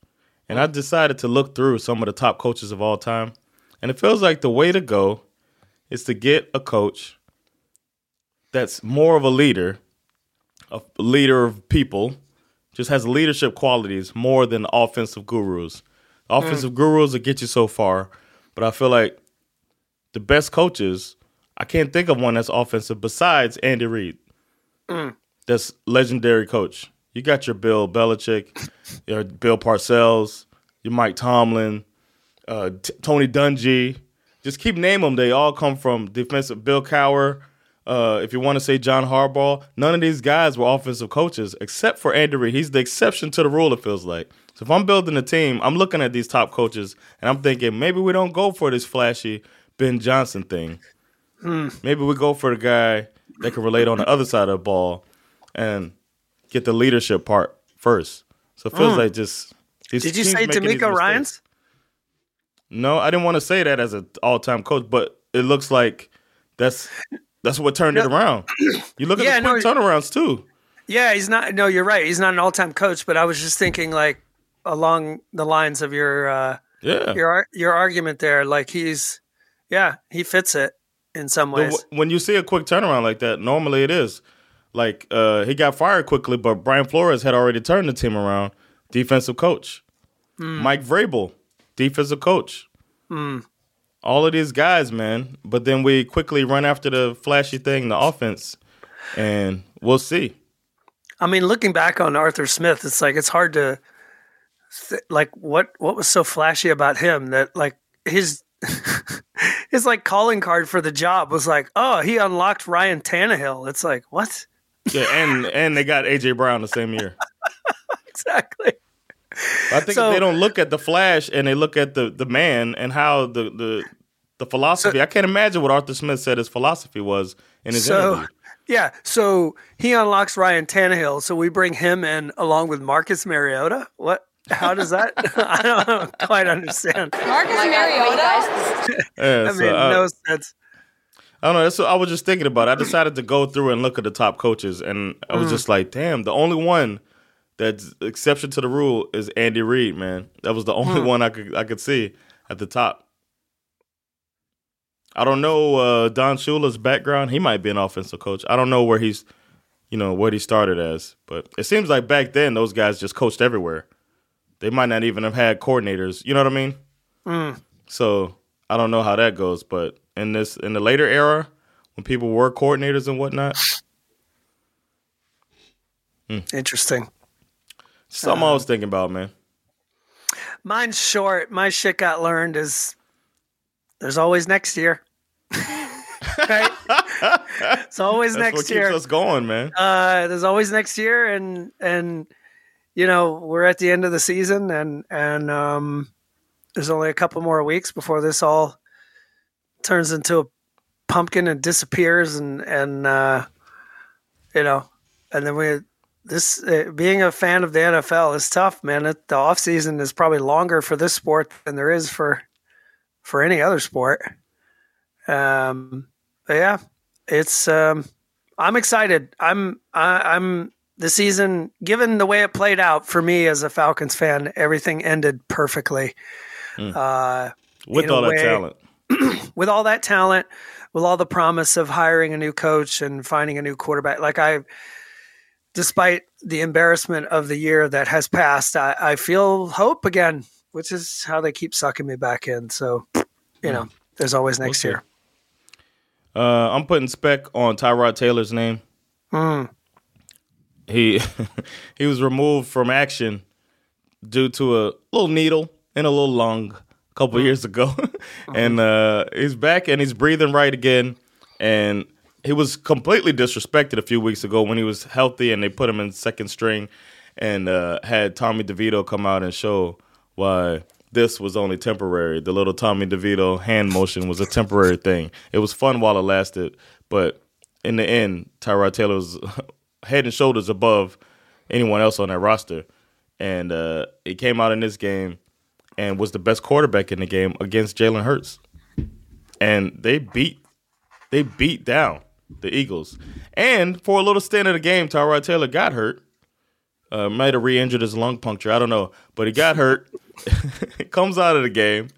And I decided to look through some of the top coaches of all time. And it feels like the way to go is to get a coach that's more of a leader, a leader of people, just has leadership qualities more than offensive gurus. Offensive gurus will get you so far, but I feel like the best coaches, I can't think of one that's offensive besides Andy Reid. That's legendary coach. You got your Bill Belichick, your Bill Parcells, your Mike Tomlin, uh, T- Tony Dungy. Just keep naming them. They all come from defensive. Bill Cowher. Uh, if you want to say John Harbaugh, none of these guys were offensive coaches except for Andy Reid. He's the exception to the rule. It feels like. So if I'm building a team, I'm looking at these top coaches and I'm thinking maybe we don't go for this flashy Ben Johnson thing. Maybe we go for the guy that can relate on the other side of the ball and get the leadership part first. So it feels Mm. like just. Did you say DeMeco. Ryans? No, I didn't want to say that as an all-time coach, but it looks like that's that's what turned it around. You look at Yeah, the quick no, turnarounds too. Yeah, he's not. No, you're right. He's not an all-time coach, but I was just thinking like along the lines of your uh, Yeah. your your argument there. Like he's, yeah, he fits it in some The- ways. when you see a quick turnaround like that, normally it is like uh, he got fired quickly, but Brian Flores had already turned the team around. Defensive coach, Mike Vrabel, defensive coach. Hmm. All of these guys, man. But then we quickly run after the flashy thing, the offense, and we'll see. I mean, looking back on Arthur Smith, it's like it's hard to th- like what what was so flashy about him that like his his like calling card for the job was like, oh, he unlocked Ryan Tannehill. It's like what? Yeah, and and they got AJ Brown the same year. exactly. I think So- they don't look at the flash and they look at the the man and how the the the philosophy. I can't imagine what Arthur Smith said his philosophy was in his So interview. yeah, so he unlocks Ryan Tannehill. So we bring him in along with Marcus Mariota. What? How does that? I don't quite understand. Marcus Mariota? Yeah, That so made I- no sense. I don't know. That's what I was just thinking about. I decided to go through and look at the top coaches, and I was Mm. just like, damn, the only one that's exception to the rule is Andy Reid, man. That was the only Mm. one I could I could see at the top. I don't know uh, Don Shula's background. He might be an offensive coach. I don't know where he's, you know, what he started as, but it seems like back then those guys just coached everywhere. They might not even have had coordinators. You know what I mean? Mm. So I don't know how that goes, but in this in the later era, when people were coordinators and whatnot, Interesting. Something I was thinking about, man. Mine's short. My shit got learned is there's always next year. right? It's always That's what next keeps year. us going, man. Uh, there's always next year, and and you know we're at the end of the season, and and um, there's only a couple more weeks before this all turns into a pumpkin and disappears, and and uh, you know, and then we this uh, being a fan of the NFL is tough, man. It, the off season is probably longer for this sport than there is for for any other sport. Um, yeah, it's um, I'm excited. I'm I, I'm the season. Given the way it played out for me as a Falcons fan, everything ended perfectly. Uh, With all that talent, with all that talent, with all the promise of hiring a new coach and finding a new quarterback. Like I, despite the embarrassment of the year that has passed, I, I feel hope again, which is how they keep sucking me back in. So, you know, there's always next Okay. year. uh, I'm putting spec on Tyrod Taylor's name. Hmm. He he was removed from action due to a little needle in a little lung a couple years ago, and uh, he's back and he's breathing right again. And he was completely disrespected a few weeks ago when he was healthy, and they put him in second string, and uh, had Tommy DeVito come out and show why this was only temporary. The little Tommy DeVito hand motion was a temporary thing. It was fun while it lasted, but in the end, Tyrod Taylor was head and shoulders above anyone else on that roster. And uh, he came out in this game and was the best quarterback in the game against Jalen Hurts. And they beat they beat down the Eagles. And for a little stint of the game, Tyrod Taylor got hurt. Uh, might have re-injured his lung puncture. I don't know, but he got hurt. comes out of the game,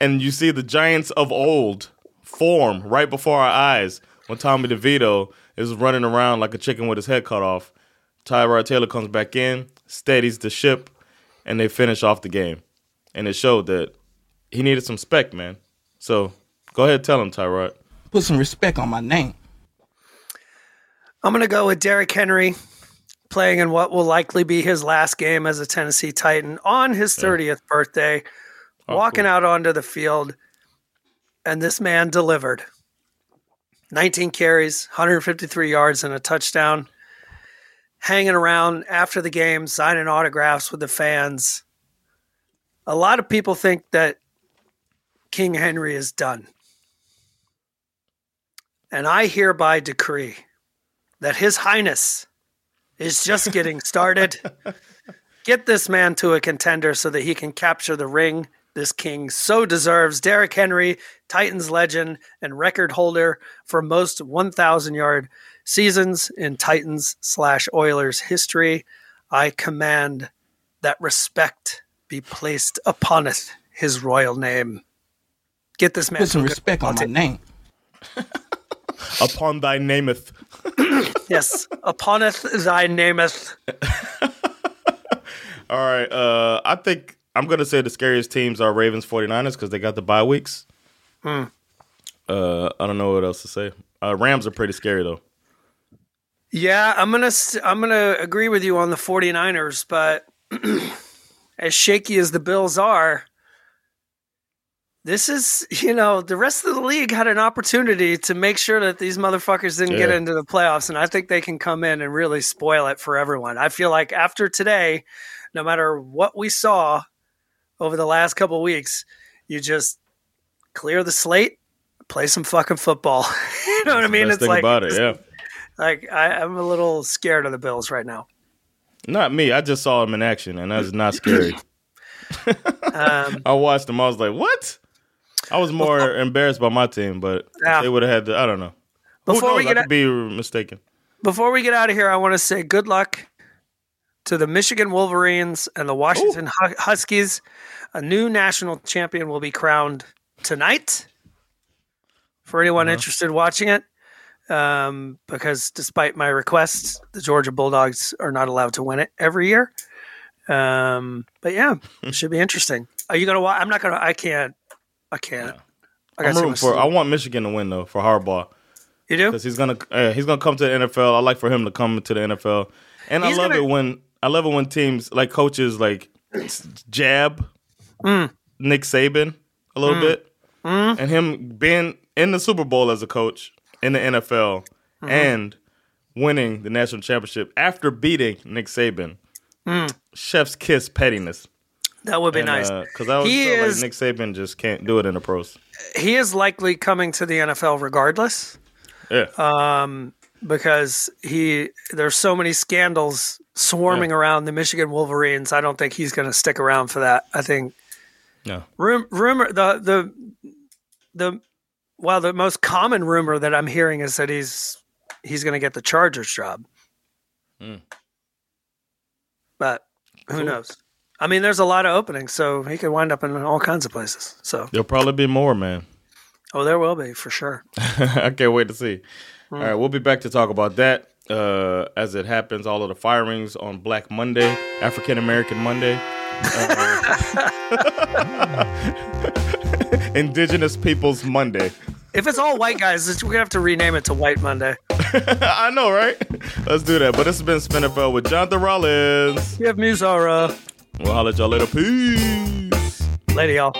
and you see the Giants of old form right before our eyes when Tommy DeVito is running around like a chicken with his head cut off. Tyrod Taylor comes back in, steadies the ship, and they finish off the game. And it showed that he needed some spec, man. So go ahead, tell him, Tyrod. Put some respect on my name. I'm going to go with Derrick Henry playing in what will likely be his last game as a Tennessee Titan on his 30th birthday, oh, walking out onto the field, and this man delivered 19 carries, 153 yards, and a touchdown. Hanging around after the game, signing autographs with the fans. A lot of people think that King Henry is done. And I hereby decree that His Highness is just getting started. Get this man to a contender so that he can capture the ring this king so deserves. Derrick Henry, Titans legend and record holder for most 1,000 yard seasons in Titans slash Oilers history. I command that respect be placed uponeth his royal name. Get this man Put some to a good respect on my name. Upon thy nameth. Yes, uponeth thy nameth. All right. Uh, I think I'm going to say the scariest teams are Ravens 49ers because they got the bye weeks. Hmm. Uh, I don't know what else to say. Uh, Rams are pretty scary, though. Yeah, I'm gonna I'm gonna agree with you on the 49ers, but as shaky as the Bills are, this is, you know, the rest of the league had an opportunity to make sure that these motherfuckers didn't get into the playoffs. And I think they can come in and really spoil it for everyone. I feel like after today, no matter what we saw over the last couple weeks, you just clear the slate, play some fucking football. you know what I mean? It's like, about it, yeah. Like I, I'm a little scared of the Bills right now. Not me. I just saw him in action, and that's not scary. Um, I watched him. I was like, "What?" I was more embarrassed by my team, but Yeah. they would have had the. I don't know. Before Who we knows? get could be mistaken. Before we get out of here, I want to say good luck to the Michigan Wolverines and the Washington Hu- Huskies. A new national champion will be crowned tonight. For anyone interested watching it, um, because despite my requests, the Georgia Bulldogs are not allowed to win it every year. Um, but yeah, it should be interesting. Are you gonna watch? I'm not gonna. I can't. I can't. I I'm got rooting for. sleep. I want Michigan to win though for Harbaugh. You do? because he's gonna uh, he's gonna come to the NFL. I like for him to come to the NFL, and He's I love gonna- it when I love it when teams like coaches like jab Mm. Nick Saban a little Mm. bit, Mm. and him being in the Super Bowl as a coach in the NFL Mhm. and winning the national championship after beating Nick Saban. Mm. Chef's kiss pettiness. That would be And, nice. uh, Cause I He is- like Nick Saban just can't do it in the pros. he is likely coming to the NFL regardless. Yeah. Um, because he there's so many scandals swarming around the Michigan Wolverines. I don't think he's going to stick around for that. I think No. rum, rumor the the the well the most common rumor that I'm hearing is that he's he's going to get the Chargers job. Mm. But who Cool. knows? I mean, there's a lot of openings, so he could wind up in all kinds of places. So, There'll probably be more, man. oh, there will be for sure. I can't wait to see. Hmm. All right, we'll be back to talk about that uh, as it happens. All of the firings on Black Monday, African American Monday, uh, Indigenous Peoples Monday. If it's all white guys, we're gonna have to rename it to White Monday. I know, right? Let's do that. But this has been SveNFL with Jonathan Rollins. You have Muzara. We'll holler at y'all later. Peace. Lady, y'all.